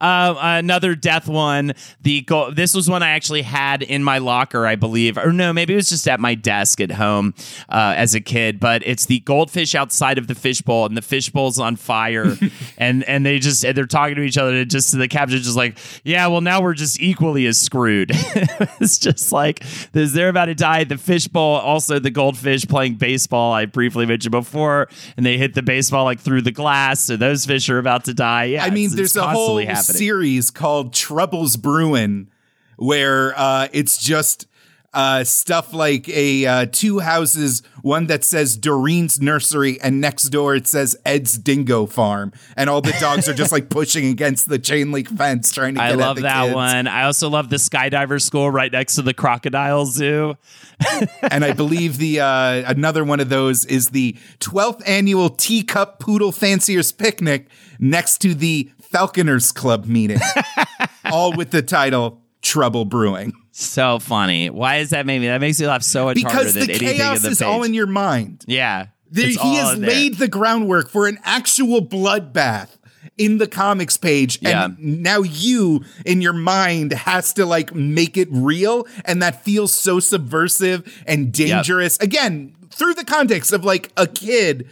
Uh, another death one. The go- this was one I actually had in my locker, I believe, or no, maybe it was just at my desk at home uh, as a kid. But it's the goldfish outside of the fishbowl, and the fishbowl's on fire, (laughs) and and they just and they're talking to each other. And just the caption's just like, yeah, well now we're just equally as screwed. (laughs) it's just like they're about to die. The fishbowl, also the goldfish playing baseball. I briefly mentioned before, and they hit the baseball like through the glass, so those fish are about to die. Yeah, I mean, there's a whole happening. Series called Troubles Brewing, where uh, it's just uh, stuff like a uh, two houses, one that says Doreen's Nursery, and next door it says Ed's Dingo Farm, and all the dogs are just like (laughs) pushing against the chain link fence trying to I love at the that kids. one. I also love the skydiver school right next to the crocodile zoo. (laughs) and I believe the uh, another one of those is the 12th annual Teacup Poodle Fanciers Picnic next to the Falconers Club meeting, (laughs) all with the title Trouble Brewing. So funny. Why does that make me? That makes me laugh so much harder Because than the anything chaos in the is page. all in your mind. yeah, There, he has laid the groundwork for an actual bloodbath in the comics page Yeah. and now you in your mind has to like make it real and that feels so subversive and dangerous again through the context of like a kid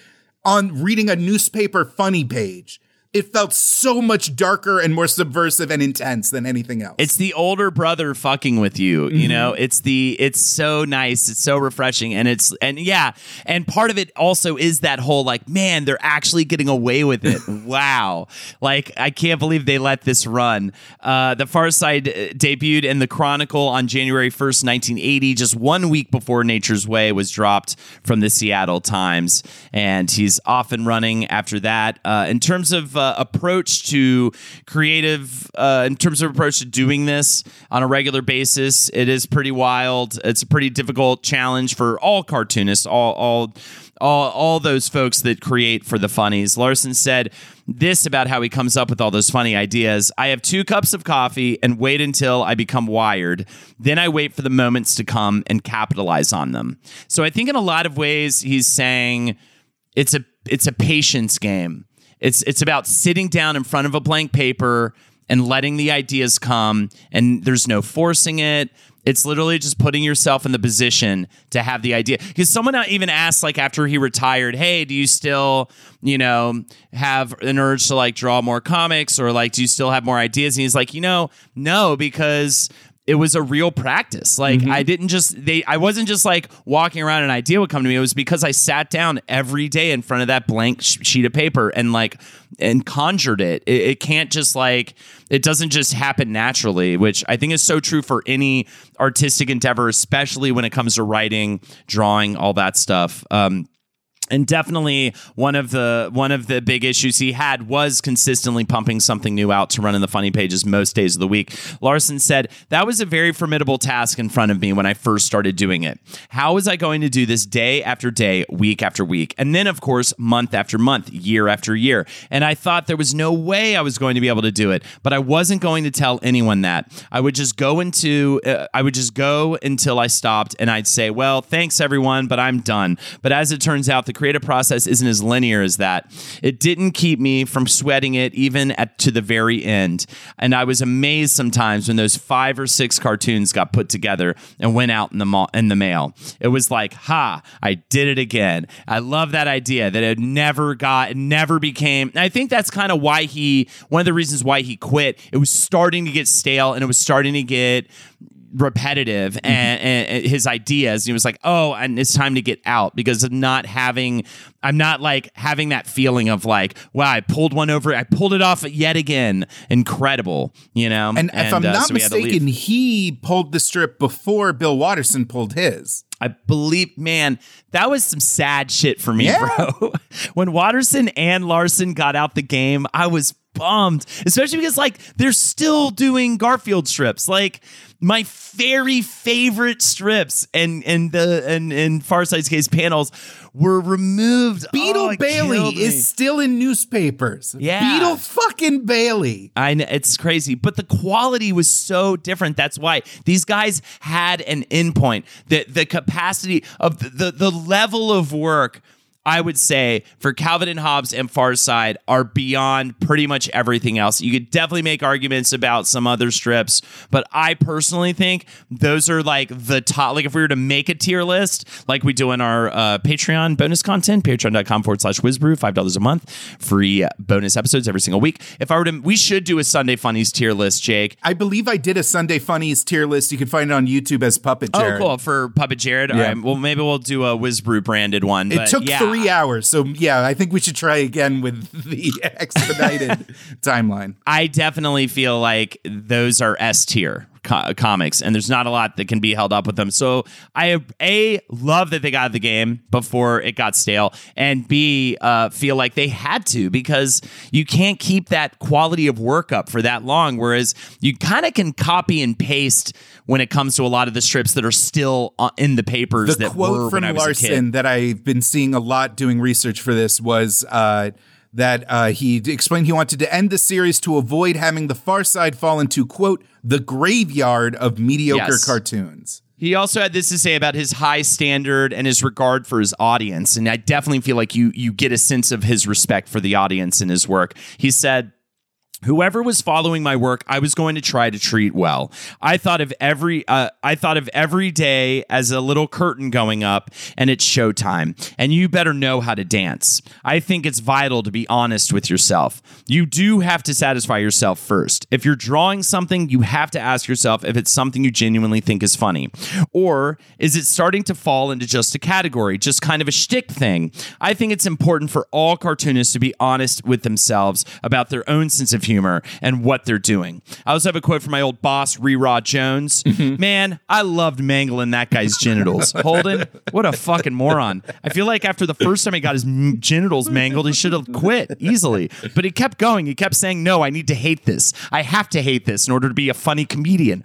on reading a newspaper funny page it felt so much darker and more subversive and intense than anything else It's the older brother fucking with you, Mm-hmm. you know? It's the it's so nice, it's so refreshing and it's and yeah, and part of it also is that whole like, man, they're actually getting away with it. (laughs) wow. Like I can't believe they let this run. Uh The Far Side uh, debuted in the Chronicle on January 1st, 1980, just 1 week before Nature's Way was dropped from the Seattle Times, and he's off and running after that. Uh in terms of uh, approach to creative uh, in terms of approach to doing this on a regular basis. It is pretty wild. It's a pretty difficult challenge for all cartoonists all all all, all those folks that create for the funnies. Larson said this about how he comes up with all those funny ideas. I have two cups of coffee and wait until i become wired. Then i wait for the moments to come and capitalize on them. So i think in a lot of ways he's saying it's a it's a patience game. It's it's about sitting down in front of a blank paper and letting the ideas come, and there's no forcing it. It's literally just putting yourself in the position to have the idea. Because someone even asked, like, after he retired, hey, do you still, you know, have an urge to like draw more comics or like, do you still have more ideas? And he's like, you know, no, because it was a real practice. Like I didn't just they I wasn't just like walking around and an idea would come to me. It was because I sat down every day in front of that blank sh- sheet of paper and like and conjured it. it. It can't just like it doesn't just happen naturally, which I think is so true for any artistic endeavor, especially when it comes to writing, drawing, all that stuff. Um, and definitely one of the one of the big issues he had was consistently pumping something new out to run in the funny pages most days of the week. Larson said that was a very formidable task in front of me when I first started doing it. How was I going to do this day after day, week after week, and then of course month after month, year after year? And I thought there was no way I was going to be able to do it, but I wasn't going to tell anyone that. I would just go into uh, I would just go until I stopped and I'd say, "Well, thanks everyone, but I'm done." But as it turns out, the creative process isn't as linear as that. It didn't keep me from sweating it even at to the very end. And I was amazed sometimes when those five or six cartoons got put together and went out in the ma- in the mail. It was like, "Ha, I did it again." I love that idea that it never got it never became. I think that's kind of why he one of the reasons why he quit. It was starting to get stale and it was starting to get repetitive Mm-hmm. and, and- and his ideas. He was like, "Oh, and it's time to get out because of not having. I'm not like having that feeling of like, wow, I pulled one over. I pulled it off yet again. Incredible, you know." And, if I'm uh, not so we had to leave. mistaken, he pulled the strip before Bill Watterson pulled his. I believe, man, that was some sad shit for me, Yeah. bro. (laughs) when Watterson and Larson got out the game, I was bummed, especially because like they're still doing Garfield strips, like my very favorite strips, and and the and in Far Side's case panels were removed. Beetle Oh, Bailey is still in newspapers. Yeah. Beetle fucking Bailey. I know it's crazy, but the quality was so different. That's why these guys had an endpoint. The the capacity of the, the, the level of work. I would say for Calvin and Hobbes and Far Side are beyond pretty much everything else. You could definitely make arguments about some other strips, but I personally think those are like the top. Like if we were to make a tier list, like we do in our uh, Patreon bonus content, patreon.com forward slash WizBru, $5 a month, free bonus episodes every single week. If I were to, we should do a Sunday Funnies tier list, Jake. I believe I did a Sunday Funnies tier list. You can find it on YouTube as Puppet Jared. Oh, cool. For Puppet Jared. All Yeah. right. Well, maybe we'll do a WizBru branded one. It but took yeah. three hours. So, yeah, I think we should try again with (laughs) the expedited (laughs) timeline. I definitely feel like those are S tier co- comics, and there's not a lot that can be held up with them. So I a love that they got the game before it got stale, and b uh, feel like they had to because you can't keep that quality of work up for that long. Whereas you kind of can copy and paste when it comes to a lot of the strips that are still uh, in the papers The that quote from when I was a kid. Larson that I've been seeing a lot doing research for this was uh, that uh, he explained he wanted to end the series to avoid having the Far Side fall into quote the graveyard of mediocre Yes. cartoons. He also had this to say about his high standard and his regard for his audience, and I definitely feel like you you get a sense of his respect for the audience in his work. He said. Whoever was following my work, I was going to try to treat well. I thought of every uh, I thought of every day as a little curtain going up and it's showtime. And you better know how to dance. I think it's vital to be honest with yourself. You do have to satisfy yourself first. If you're drawing something, you have to ask yourself if it's something you genuinely think is funny. Or is it starting to fall into just a category, just kind of a shtick thing? I think it's important for all cartoonists to be honest with themselves about their own sense of humor and what they're doing. I also have a quote from my old boss, Rerod Jones. Mm-hmm. Man, I loved mangling that guy's genitals. (laughs) Holden, what a fucking moron. I feel like after the first time he got his m- genitals mangled, he should have quit easily. But he kept going. He kept saying, No, I need to hate this. I have to hate this in order to be a funny comedian.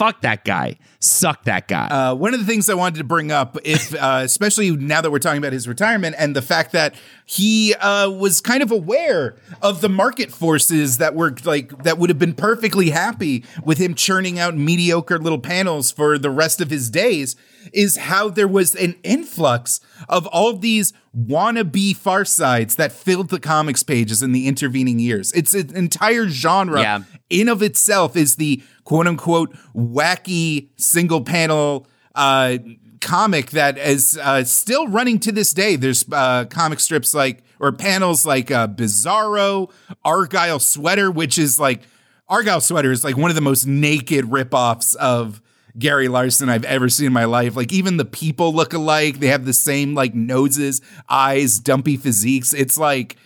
Fuck that guy. Suck that guy. Uh, one of the things I wanted to bring up, if (laughs) uh, especially now that we're talking about his retirement and the fact that he uh, was kind of aware of the market forces that were like that would have been perfectly happy with him churning out mediocre little panels for the rest of his days, is how there was an influx of all of these wannabe far sides that filled the comics pages in the intervening years. It's an entire genre Yeah. in of itself is the quote unquote wacky single panel uh, comic that is uh, still running to this day. There's uh, comic strips like or panels like uh, Bizarro, Argyle Sweater, which is like Argyle Sweater is like one of the most naked ripoffs of Gary Larson I've ever seen in my life. Like even the people look alike. They have the same like noses, eyes, dumpy physiques. It's like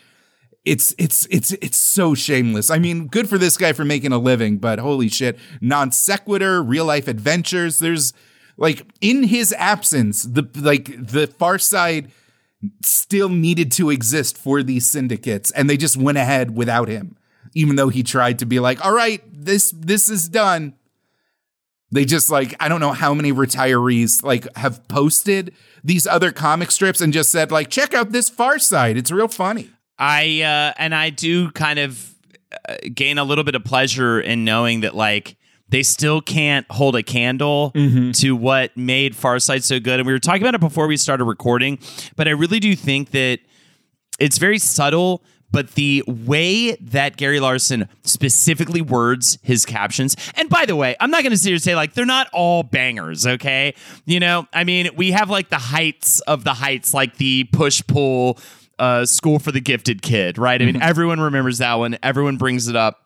it's it's it's it's so shameless. I mean, good for this guy for making a living, but holy shit, non sequitur, real life adventures. There's like in his absence, the like the Far Side still needed to exist for these syndicates, and they just went ahead without him, even though he tried to be like, "All right, this this is done." They just like I don't know how many retirees like have posted these other comic strips and just said like, "Check out this Far Side; it's real funny." I uh, and I do kind of uh, gain a little bit of pleasure in knowing that like they still can't hold a candle mm-hmm. to what made Far Side so good. And we were talking about it before we started recording, but I really do think that it's very subtle. But the way that Gary Larson specifically words his captions, and by the way, I'm not going to sit here and say like they're not all bangers, okay? You know, I mean, we have like the heights of the heights, like the push pull uh, School for the Gifted Kid, right? I mean, mm-hmm. everyone remembers that one. Everyone brings it up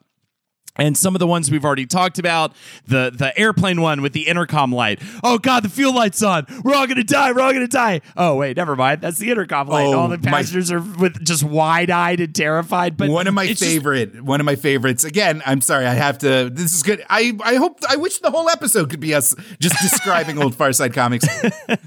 and some of the ones we've already talked about the the airplane one with the intercom light. Oh god the fuel light's on. We're all gonna die. We're all gonna die. Oh wait never mind. That's the intercom light. Oh, all the passengers my, are with just wide-eyed and terrified but one of my favorite just, one of my favorites. Again i'm sorry i have to this is good. I i hope i wish the whole episode could be us just describing old far side comics. (laughs)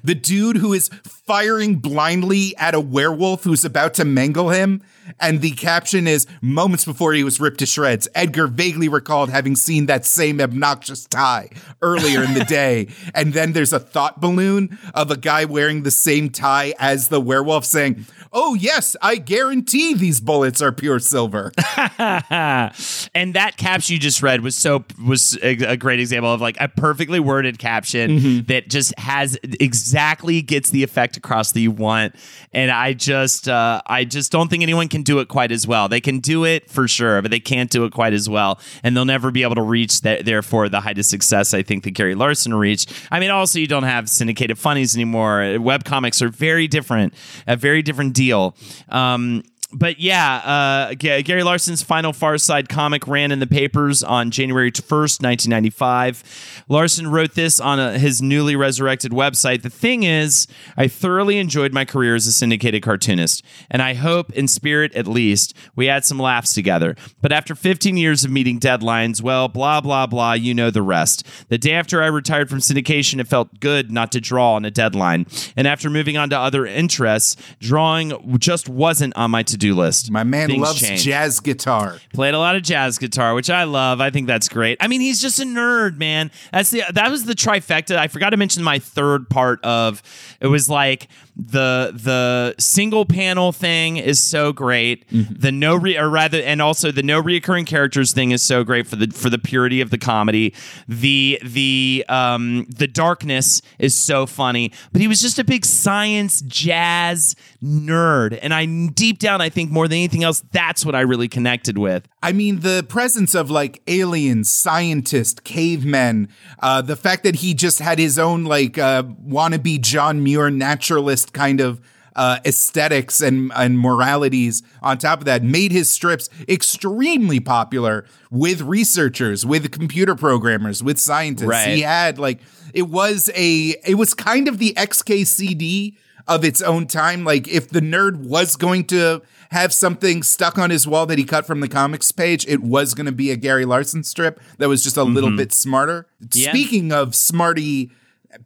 The dude who is firing blindly at a werewolf who's about to mangle him and the caption is moments before he was ripped to shreds. Edgar vaguely recalled having seen that same obnoxious tie earlier in the (laughs) day. And then there's a thought balloon of a guy wearing the same tie as the werewolf saying, Oh, yes, I guarantee these bullets are pure silver. (laughs) and that caption you just read was so was a, great example of like a perfectly worded caption mm-hmm. that just has exactly gets the effect across that you want. And I just uh, I just don't think anyone can do it quite as well. They can do it for sure, but they can't do it quite as well. And they'll never be able to reach that therefore the height of success I think that Gary Larson reached. I mean, also you don't have syndicated funnies anymore. Web comics are very different, a very different deal. Um, but yeah, uh, Gary Larson's final Far Side comic ran in the papers on January 1st, 1995. Larson wrote this on a, his newly resurrected website. The thing is, I thoroughly enjoyed my career as a syndicated cartoonist, and I hope, in spirit at least, we had some laughs together. But after 15 years of meeting deadlines, well, blah, blah, blah, you know the rest. The day after I retired from syndication, it felt good not to draw on a deadline. And after moving on to other interests, drawing just wasn't on my to do list. My man Things loves change. jazz guitar. Played a lot of jazz guitar, which I love. I think that's great. I mean, he's just a nerd, man. That's the that was the trifecta. I forgot to mention my third part of it was like the the single panel thing is so great. Mm-hmm. The no re or rather, and also the no reoccurring characters thing is so great for the for the purity of the comedy. The the um the darkness is so funny, but he was just a big science jazz nerd, and I deep down I think more than anything else that's what I really connected with. I mean, the presence of like aliens, scientists, cavemen, uh, the fact that he just had his own like uh, wannabe John Muir naturalist kind of uh, aesthetics and, and moralities on top of that made his strips extremely popular with researchers, with computer programmers, with scientists. Right. He had like, it was a, it was kind of the XKCD of its own time. Like if the nerd was going to have something stuck on his wall that he cut from the comics page, it was going to be a Gary Larson strip that was just a mm-hmm. little bit smarter. Yeah. Speaking of smarty,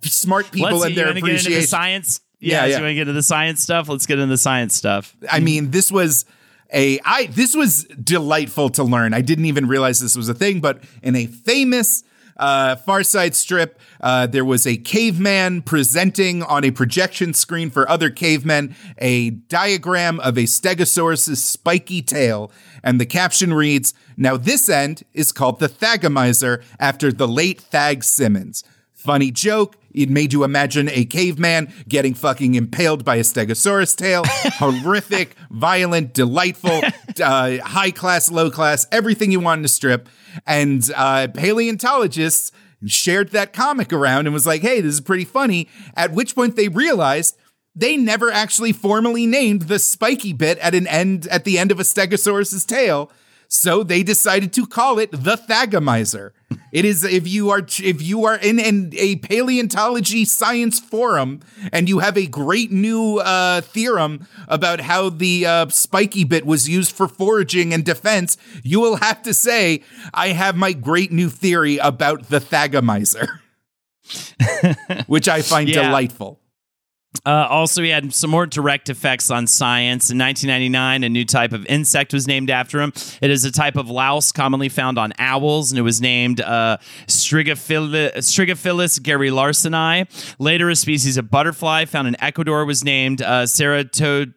smart people Let's, and their appreciation, the science. Yeah, yeah, yeah. you want to get into the science stuff? Let's get into the science stuff. I mean, this was a I this was delightful to learn. I didn't even realize this was a thing, but in a famous uh, Far Side strip, uh, there was a caveman presenting on a projection screen for other cavemen a diagram of a stegosaurus's spiky tail, and the caption reads, Now this end is called the Thagomizer after the late Thag Simmons. Funny joke. It made you imagine a caveman getting fucking impaled by a stegosaurus tail. (laughs) Horrific, violent, delightful. (laughs) uh, high class, low class, everything you want in a strip. And uh, paleontologists shared that comic around and was like, hey, this is pretty funny. At which point they realized they never actually formally named the spiky bit at an end at the end of a stegosaurus's tail. So they decided to call it the Thagomizer. It is if you are if you are in an, a paleontology science forum and you have a great new uh, theorem about how the uh, spiky bit was used for foraging and defense, you will have to say, "I have my great new theory about the Thagomizer," (laughs) which I find Yeah. delightful. Uh, also, he had some more direct effects on science. In 1999, a new type of insect was named after him. It is a type of louse commonly found on owls, and it was named uh, Strigophil- Strigophilus gary larsoni. Later, a species of butterfly found in Ecuador was named uh, Ceratod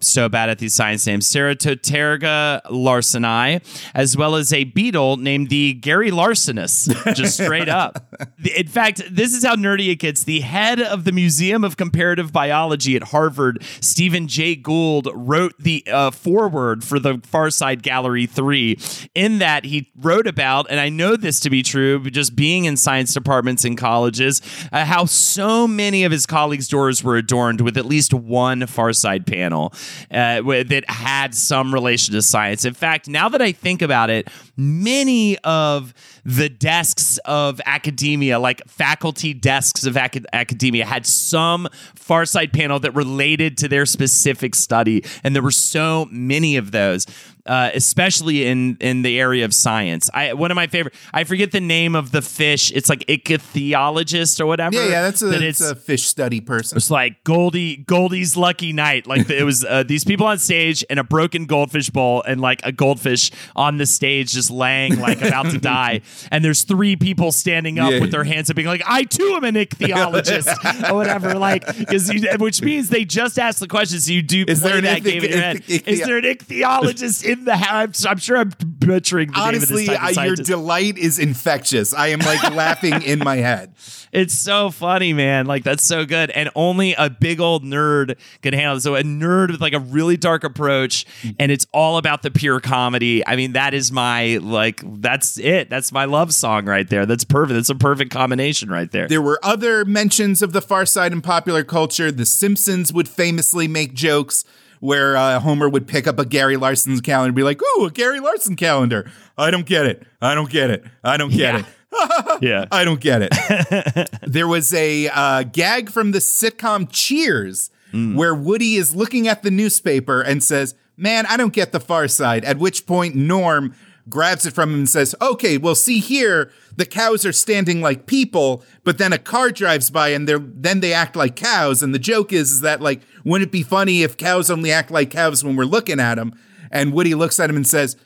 so bad at these science names, Serratoterga larsoni, as well as a beetle named the Gary Larsinus, just (laughs) straight up. In fact, this is how nerdy it gets. The head of the Museum of Comparative Biology at Harvard, Stephen Jay Gould, wrote the uh, foreword for the Far Side Gallery 3. In that, he wrote about, and I know this to be true, but just being in science departments in colleges, uh, how so many of his colleagues' doors were adorned with at least one Far Side panel uh, that had some relation to science. In fact, now that I think about it, many of the desks of academia, like faculty desks of acad- academia, had some Far Side panel that related to their specific study, and there were so many of those. Uh, especially in in the area of science, I one of my favorite. I forget the name of the fish. It's like ichthyologist or whatever. Yeah, yeah, that's a, that it's- a fish study person. it's like Goldie Goldie's lucky night. Like it was uh, these people on stage and a broken goldfish bowl and like a goldfish on the stage just laying like about to die. (laughs) And there's three people standing up Yeah. with their hands up, being like, "I too am an ichthyologist" (laughs) or whatever. Like, because which means they just asked the question. So you do Is play there an that ichthy- game in your head. (laughs) ichthy- Is there an ichthyologist in the house? I'm, I'm sure I'm butchering the Honestly, name of I, this type of your delight is infectious. I am like laughing in my head. (laughs) It's so funny, man. Like that's so good, and only a big old nerd could handle it. So a nerd with like a really dark approach, and it's all about the pure comedy. I mean, that is my like. That's it. That's my love song right there. That's perfect. That's a perfect combination right there. There were other mentions of the Far Side in popular culture. The Simpsons would famously make jokes where uh, Homer would pick up a Gary Larson's calendar and be like, "Ooh, a Gary Larson calendar. I don't get it. I don't get it. I don't get Yeah. it." (laughs) yeah. I don't get it. (laughs) there was a uh, gag from the sitcom Cheers where Woody is looking at the newspaper and says, Man, I don't get the far side. At which point, Norm grabs it from him and says, Okay, well, see here, the cows are standing like people, but then a car drives by and they're then they act like cows. And the joke is, is that, like, wouldn't it be funny if cows only act like cows when we're looking at them? And Woody looks at him and says,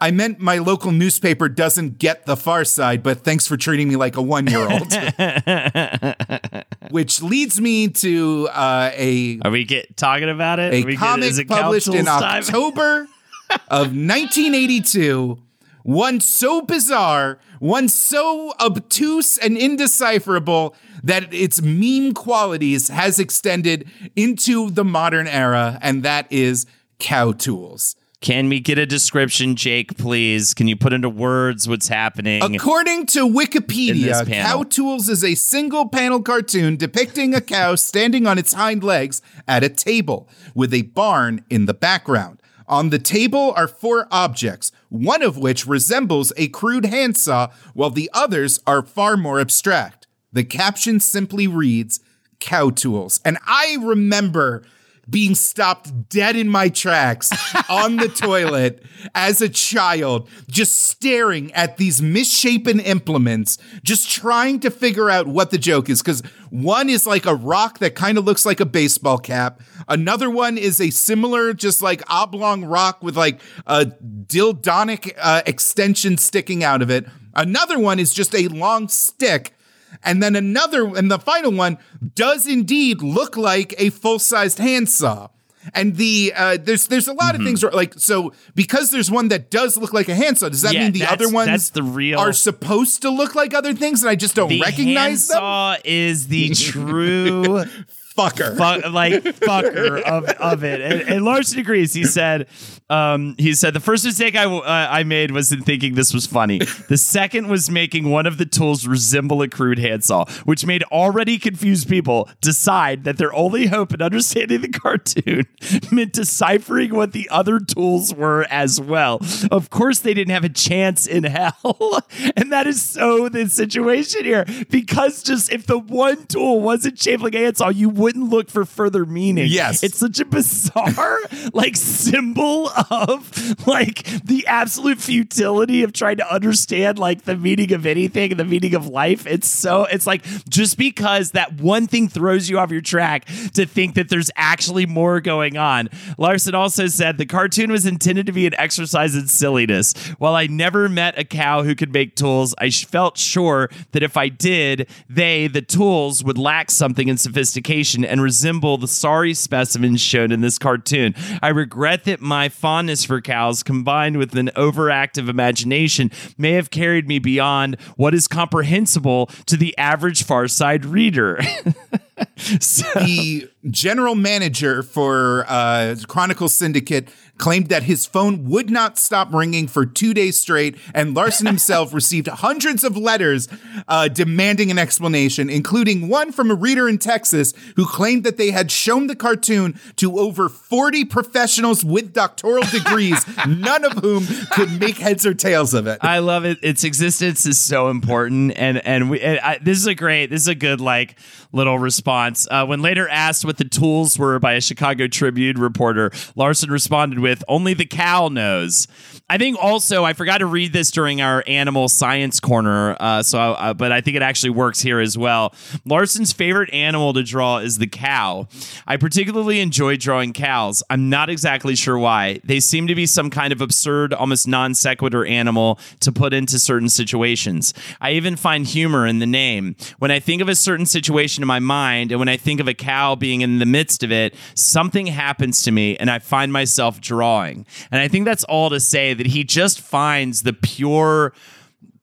I meant my local newspaper doesn't get the far side, but thanks for treating me like a one year old. (laughs) Which leads me to uh, a, Are we get talking about it? a Are we get- comic is it published in time? October of 1982. One so bizarre, one so obtuse and indecipherable that its meme qualities has extended into the modern era, and that is Cow Tools. Can we get a description, Jake? Please. Can you put into words what's happening? According to Wikipedia. Cow Tools is a single panel cartoon depicting a cow standing on its hind legs at a table with a barn in the background. On the table are four objects, one of which resembles a crude handsaw, while the others are far more abstract. The caption simply reads, Cow Tools. And I remember being stopped dead in my tracks (laughs) on the toilet as a child, just staring at these misshapen implements, just trying to figure out what the joke is. Because one is like a rock that kind of looks like a baseball cap. Another one is a similar, just like oblong rock with like a dildonic uh, extension sticking out of it. Another one is just a long stick and then another, and the final one does indeed look like a full sized handsaw. And the uh, there's there's a lot of things where, like so because there's one that does look like a handsaw. Does that Yeah, mean the other ones that's the real- are supposed to look like other things and I just don't the recognize them? The handsaw is the true (laughs) fucker. Fu- like fucker of, of it. And, and Larson agrees. He said, um, he said the first mistake I uh, I made was in thinking this was funny. The (laughs) second was making one of the tools resemble a crude handsaw, which made already confused people decide that their only hope in understanding the cartoon (laughs) meant deciphering what the other tools were as well. Of course, they didn't have a chance in hell, (laughs) and that is so the situation here because just if the one tool wasn't shaped like a handsaw, you wouldn't look for further meaning. Yes. It's such a bizarre like symbol of like the absolute futility of trying to understand like the meaning of anything and the meaning of life. It's so it's like just because that one thing throws you off your track to think that there's actually more going on. Larson also said the cartoon was intended to be an exercise in silliness. While I never met a cow who could make tools, I felt sure that if I did, they, the tools, would lack something in sophistication and resemble the sorry specimens shown in this cartoon. I regret that my fondness for cows, combined with an overactive imagination, may have carried me beyond what is comprehensible to the average Far Side reader. (laughs) (laughs) so, the general manager for uh, Chronicle Syndicate claimed that his phone would not stop ringing for two days straight, and Larson himself (laughs) received hundreds of letters uh, demanding an explanation, including one from a reader in Texas who claimed that they had shown the cartoon to over 40 professionals with doctoral degrees, (laughs) none of whom could make heads or tails of it. I love it. Its existence is so important, and and we. And I, this is a great. This is a good like little response. Uh, when later asked what the tools were by a Chicago Tribune reporter, Larson responded with, "Only the cow knows." I think also I forgot to read this during our animal science corner, uh, so uh, but I think it actually works here as well. Larson's favorite animal to draw is the cow. I particularly enjoy drawing cows. I'm not exactly sure why. They seem to be some kind of absurd, almost non sequitur animal to put into certain situations. I even find humor in the name. When I think of a certain situation in my mind, and when I think of a cow being in the midst of it, something happens to me and I find myself drawing. And I think that's all to say that he just finds the pure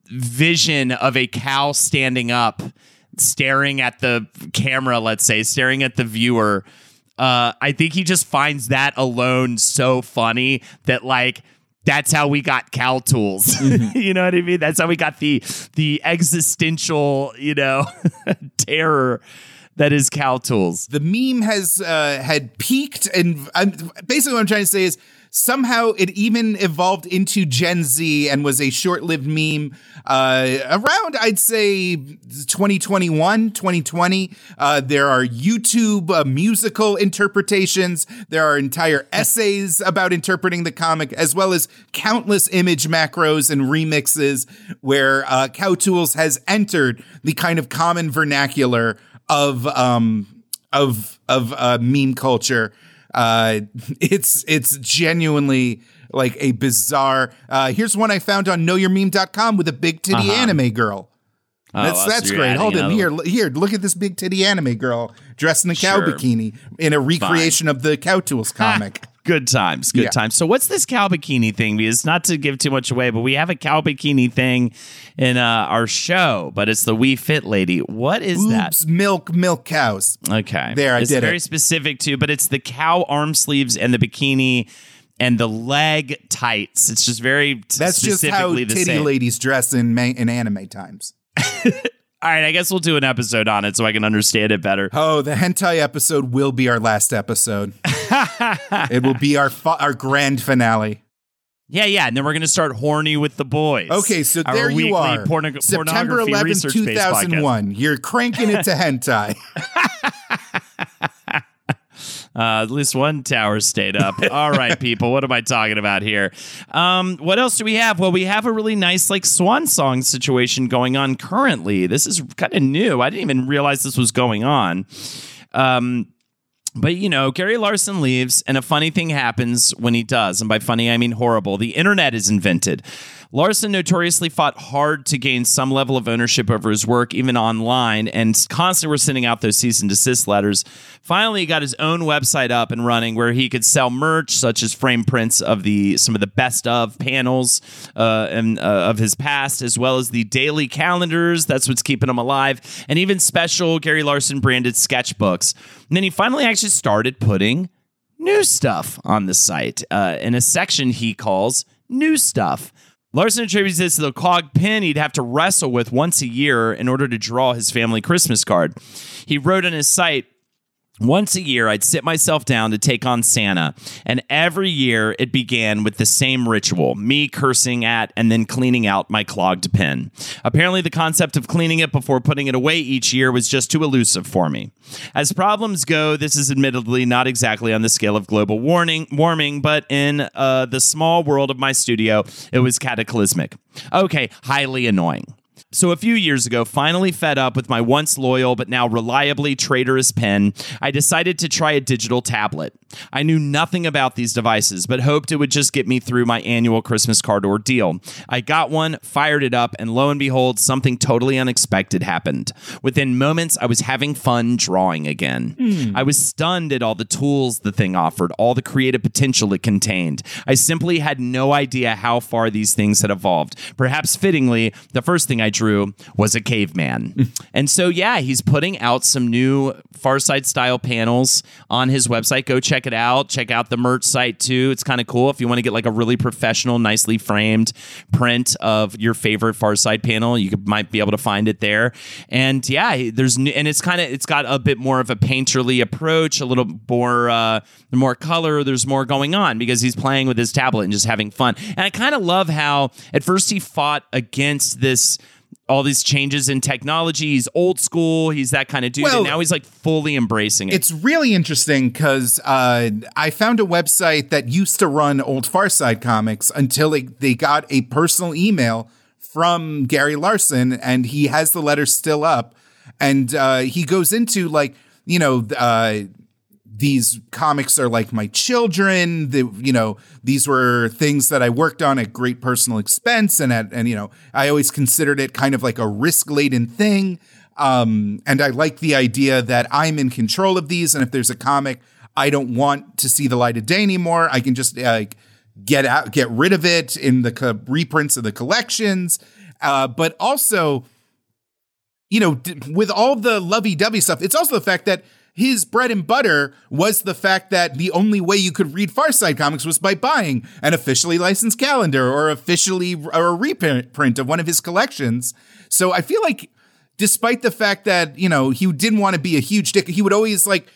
vision of a cow standing up, staring at the camera, let's say, staring at the viewer. Uh, I think he just finds that alone so funny that like that's how we got cow tools. (laughs) you know what I mean? That's how we got the the existential, you know, (laughs) terror that is cow tools. the meme has uh, had peaked, and I'm, basically what I'm trying to say is somehow it even evolved into Gen Z and was a short-lived meme uh, around, I'd say, 2021, 2020. Uh, there are YouTube uh, musical interpretations. There are entire essays about interpreting the comic, as well as countless image macros and remixes where uh, Cow Tools has entered the kind of common vernacular of um of of uh, meme culture. Uh, (laughs) it's it's genuinely like a bizarre. Uh, here's one I found on knowyourmeme.com with a big titty Uh-huh. anime girl. Oh, That's so that's you're great. Hold on here, here. Look at this big titty anime girl dressed in a cow Sure. bikini in a recreation of the Cow Tools (laughs) comic. Good times, good Yeah. times. So, what's this cow bikini thing? Because not to give too much away, but we have a cow bikini thing in uh, our show, but it's the Wii Fit lady. What is that? Milk, milk cows. Okay, There, I it's did very it. specific too, but it's the cow arm sleeves and the bikini and the leg tights. It's just very That's just how titty same. ladies dress in ma- in anime times. (laughs) All right, I guess we'll do an episode on it so I can understand it better. (laughs) Oh, the hentai episode will be our last episode. (laughs) it will be our fa- our grand finale. Yeah, yeah, and then we're gonna start horny with the boys. Okay, so there you are. porno- September 11th, 2001. You're cranking it to (laughs) hentai. Uh, at least one tower stayed up. (laughs) All right, people. What am I talking about here? Um, what else do we have? Well, we have a really nice like swan song situation going on currently. This is kind of new. I didn't even realize this was going on. Um, But you know, Gary Larson leaves, and a funny thing happens when he does. And by funny, I mean horrible. The internet is invented. Larson notoriously fought hard to gain some level of ownership over his work, even online, and constantly were sending out those cease and desist letters. Finally, he got his own website up and running where he could sell merch, such as frame prints of the some of the best of panels uh, and uh, of his past, as well as the daily calendars. That's what's keeping him alive, and even special Gary Larson branded sketchbooks. And then he finally actually started putting new stuff on the site uh, in a section he calls new stuff. Larson attributes this to the clogged pen he'd have to wrestle with once a year in order to draw his family Christmas card. He wrote on his site, once a year, I'd sit myself down to take on Santa, and every year it began with the same ritual me cursing at and then cleaning out my clogged pen. Apparently, the concept of cleaning it before putting it away each year was just too elusive for me. As problems go, this is admittedly not exactly on the scale of global warning, warming, but in uh, the small world of my studio, it was cataclysmic. Okay, highly annoying. So, a few years ago, finally fed up with my once loyal but now reliably traitorous pen, I decided to try a digital tablet. I knew nothing about these devices, but hoped it would just get me through my annual Christmas card ordeal. I got one, fired it up, and lo and behold, something totally unexpected happened. Within moments, I was having fun drawing again. Hmm. I was stunned at all the tools the thing offered, all the creative potential it contained. I simply had no idea how far these things had evolved. Perhaps fittingly, the first thing I drew was a caveman. (laughs) and so, yeah, he's putting out some new Far Side style panels on his website. Go check it out. Check out the merch site too. It's kind of cool if you want to get like a really professional, nicely framed print of your favorite Far Side panel. You could, might be able to find it there. And yeah, there's new, and it's kind of it's got a bit more of a painterly approach, a little more uh, more color. There's more going on because he's playing with his tablet and just having fun. And I kind of love how at first he fought against this all these changes in technology. He's old school. He's that kind of dude. Well, and now he's like fully embracing it. It's really interesting because uh, I found a website that used to run old Far Side comics until it, they got a personal email from Gary Larson, and he has the letter still up. And uh, he goes into like, you know, uh, these comics are like my children. The, you know, these were things that I worked on at great personal expense, and at and you know, I always considered it kind of like a risk laden thing. Um, and I like the idea that I'm in control of these, and if there's a comic I don't want to see the light of day anymore, I can just like get out, get rid of it in the co- reprints of the collections. Uh, but also, you know, with all the lovey dovey stuff, it's also the fact that his bread and butter was the fact that the only way you could read Far Side comics was by buying an officially licensed calendar or officially or a reprint of one of his collections. So I feel like, despite the fact that you know he didn't want to be a huge dick, he would always like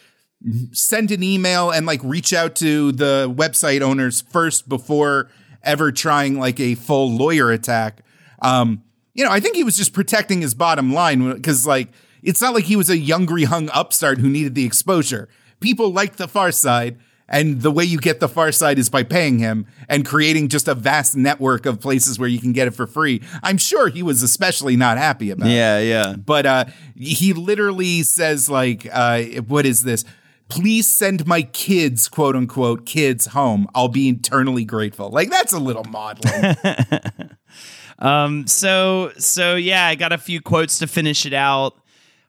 send an email and like reach out to the website owners first before ever trying like a full lawyer attack. Um, you know, I think he was just protecting his bottom line because like it's not like he was a youngry hung upstart who needed the exposure. People liked the Far Side, and the way you get the Far Side is by paying him and creating just a vast network of places where you can get it for free. I'm sure he was especially not happy about it. yeah, yeah. But uh, he literally says, like, uh, what is this? Please send my kids, quote unquote, kids home. I'll be eternally grateful. Like, that's a little maudlin. (laughs) Um, so so yeah, I got a few quotes to finish it out.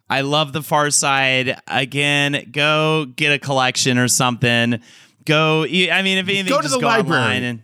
I love the Far Side. Again, go get a collection or something. Go. I mean, if anything, Go to just the go library. online and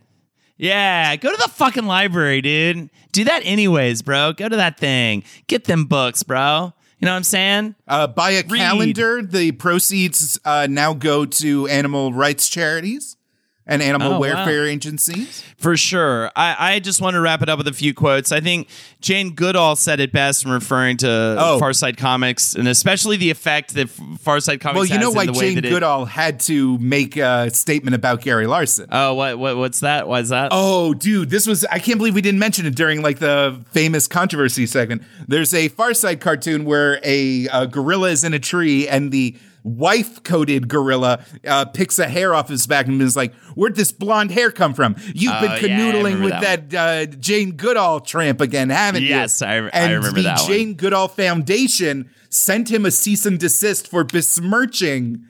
yeah, go to the fucking library, dude. Do that anyways, bro. Go to that thing. Get them books, bro. You know what I'm saying? Uh, buy a Read. calendar. The proceeds uh, now go to animal rights charities and animal Oh, wow. welfare agencies. For sure. I, I just want to wrap it up with a few quotes. I think Jane Goodall said it best when referring to Oh. Far Side Comics, and especially the effect that Far Side Comics Well, you know why the way Jane that it- Goodall had to make a statement about Gary Larson. Oh, what, what what's that? Why is that? Oh, dude, this was I can't believe we didn't mention it during like the famous controversy segment. There's a Far Side cartoon where a, uh gorilla is in a tree and the wife-coated gorilla uh, picks a hair off his back and is like, "Where'd this blonde hair come from? You've Oh, been yeah, canoodling remember with that that, uh, Jane Goodall tramp again, haven't you?" Yes, I- I remember the that one. Jane Goodall Foundation sent him a cease and desist for besmirching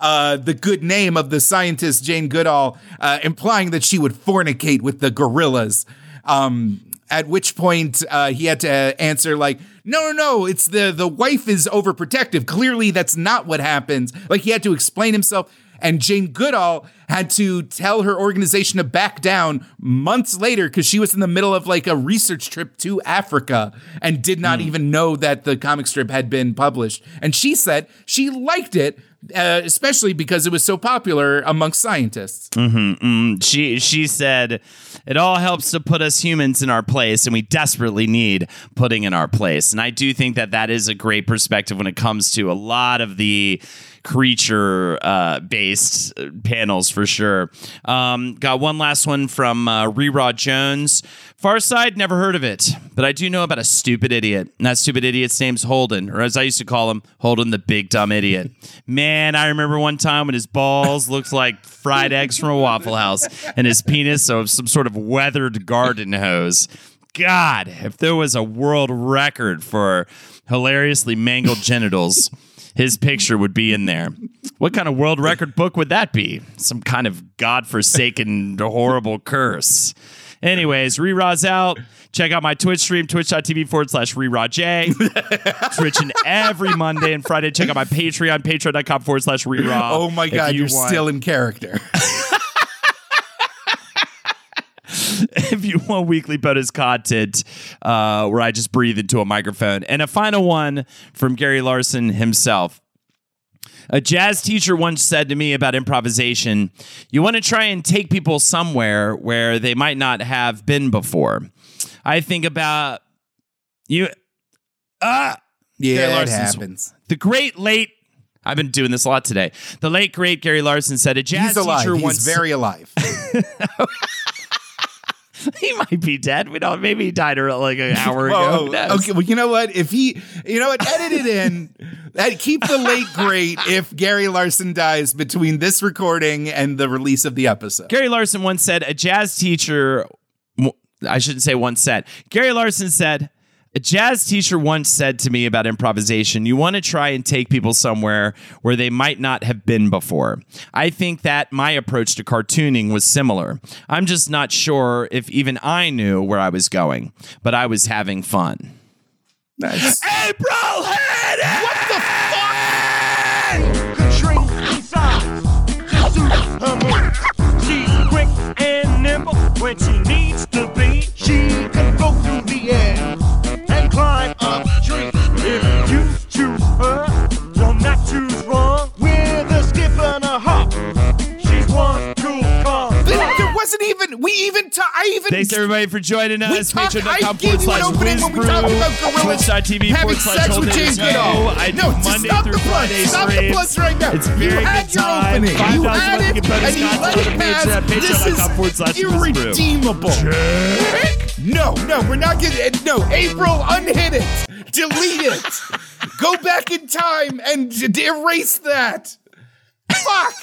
uh, the good name of the scientist Jane Goodall, uh, implying that she would fornicate with the gorillas. Um, at which point uh, he had to answer like, "No, no, no! It's the the wife is overprotective. Clearly, that's not what happens." Like he had to explain himself. And Jane Goodall had to tell her organization to back down months later because she was in the middle of like a research trip to Africa and did not even know that the comic strip had been published. And she said she liked it, uh, especially because it was so popular amongst scientists. Mm, she she said it all helps to put us humans in our place and we desperately need putting in our place and i do think that that is a great perspective when it comes to a lot of the creature uh, based panels for sure. Um, got one last one from uh, Rerod Jones. Far Side never heard of it but I do know about a stupid idiot. And that stupid idiot's name's Holden or as I used to call him Holden the big dumb idiot. (laughs) Man I remember one time when his balls looked like fried eggs from a Waffle House and his penis of some sort of weathered garden hose. God, if there was a world record for hilariously mangled genitals, his picture would be in there. What kind of world record book would that be? Some kind of godforsaken, horrible curse. Anyways, Rerod's out. Check out my Twitch stream, twitch.tv forward slash J. (laughs) Twitching every Monday and Friday. Check out my Patreon, patreon.com forward slash Rerod. Oh my God, you you're want- still in character. (laughs) (laughs) if you want weekly bonus content uh, where I just breathe into a microphone. And a final one from Gary Larson himself. A jazz teacher once said to me about improvisation, you want to try and take people somewhere where they might not have been before. I think about you. Ah, Gary yeah, it Larson's- happens. the great late. I've been doing this a lot today. The late great Gary Larson said a jazz He's alive. teacher He's once very alive. (laughs) (laughs) (laughs) he might be dead. We don't. Maybe he died or like an hour ago. Whoa, Who knows? okay, well, you know what? If he, you know what, edit it in. (laughs) That keep the late great if Gary Larson dies between this recording and the release of the episode. Gary Larson once said a jazz teacher. I shouldn't say once said. Gary Larson said a jazz teacher once said to me about improvisation. You want to try and take people somewhere where they might not have been before. I think that my approach to cartooning was similar. I'm just not sure if even I knew where I was going, but I was having fun. That's, April Hannon! what the fuck? Katrina size to suit. She's quick and nimble when she needs to be. She can go through wasn't even. We even. Ta- I even. Thanks everybody for joining us. Patreon.com I gave forward you an slash opening when we talked about gorillas Twitch.tv having forward slash sex with Holden Goodall. no. I do No, Monday stop through the. Friday Stop the plugs right now. It's You very had your time. opening. You had it, to get bonus and you let it pass. This is irredeemable. No, no, we're not getting. No, April, unhit it. Delete it. Go back in time and erase that. Fuck.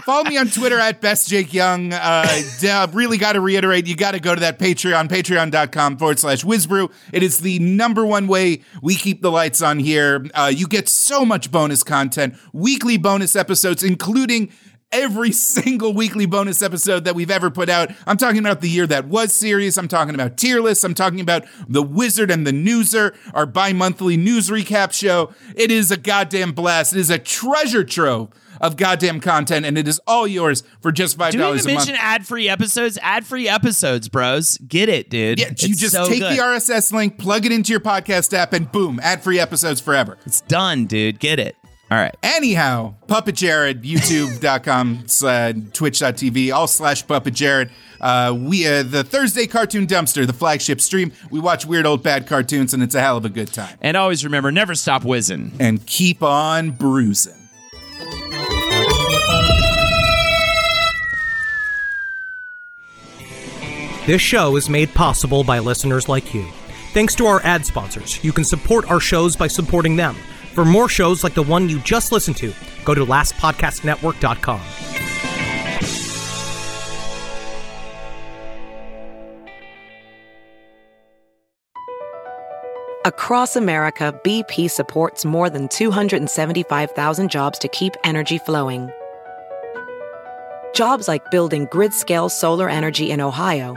Follow me on Twitter at Best Jake Young. Uh, really got to reiterate, you got to go to that Patreon, patreon.com forward slash WizBru. It is the number one way we keep the lights on here. Uh, you get so much bonus content, weekly bonus episodes, including every single weekly bonus episode that we've ever put out. I'm talking about the year that was series. I'm talking about tier lists. I'm talking about The Wizard and the Newser, our bi monthly news recap show. It is a goddamn blast. It is a treasure trove of goddamn content, and it is all yours for just $5 Do we a month. mention ad-free episodes? Ad-free episodes, bros. Get it, dude. yeah, you just so take good. the RSS link, plug it into your podcast app, and boom, ad free episodes forever. It's done, dude. Get it. All right. Anyhow, Puppet Jared, youtube.com (laughs) slash twitch.tv, all slash Puppet Jared. Uh, we, uh, the Thursday Cartoon Dumpster, the flagship stream. We watch weird old bad cartoons, and it's a hell of a good time. And always remember, never stop whizzing. And keep on bruising. This show is made possible by listeners like you. Thanks to our ad sponsors, you can support our shows by supporting them. For more shows like the one you just listened to, go to lastpodcastnetwork.com. Across America, BP supports more than 275,000 jobs to keep energy flowing. Jobs like building grid scale solar energy in Ohio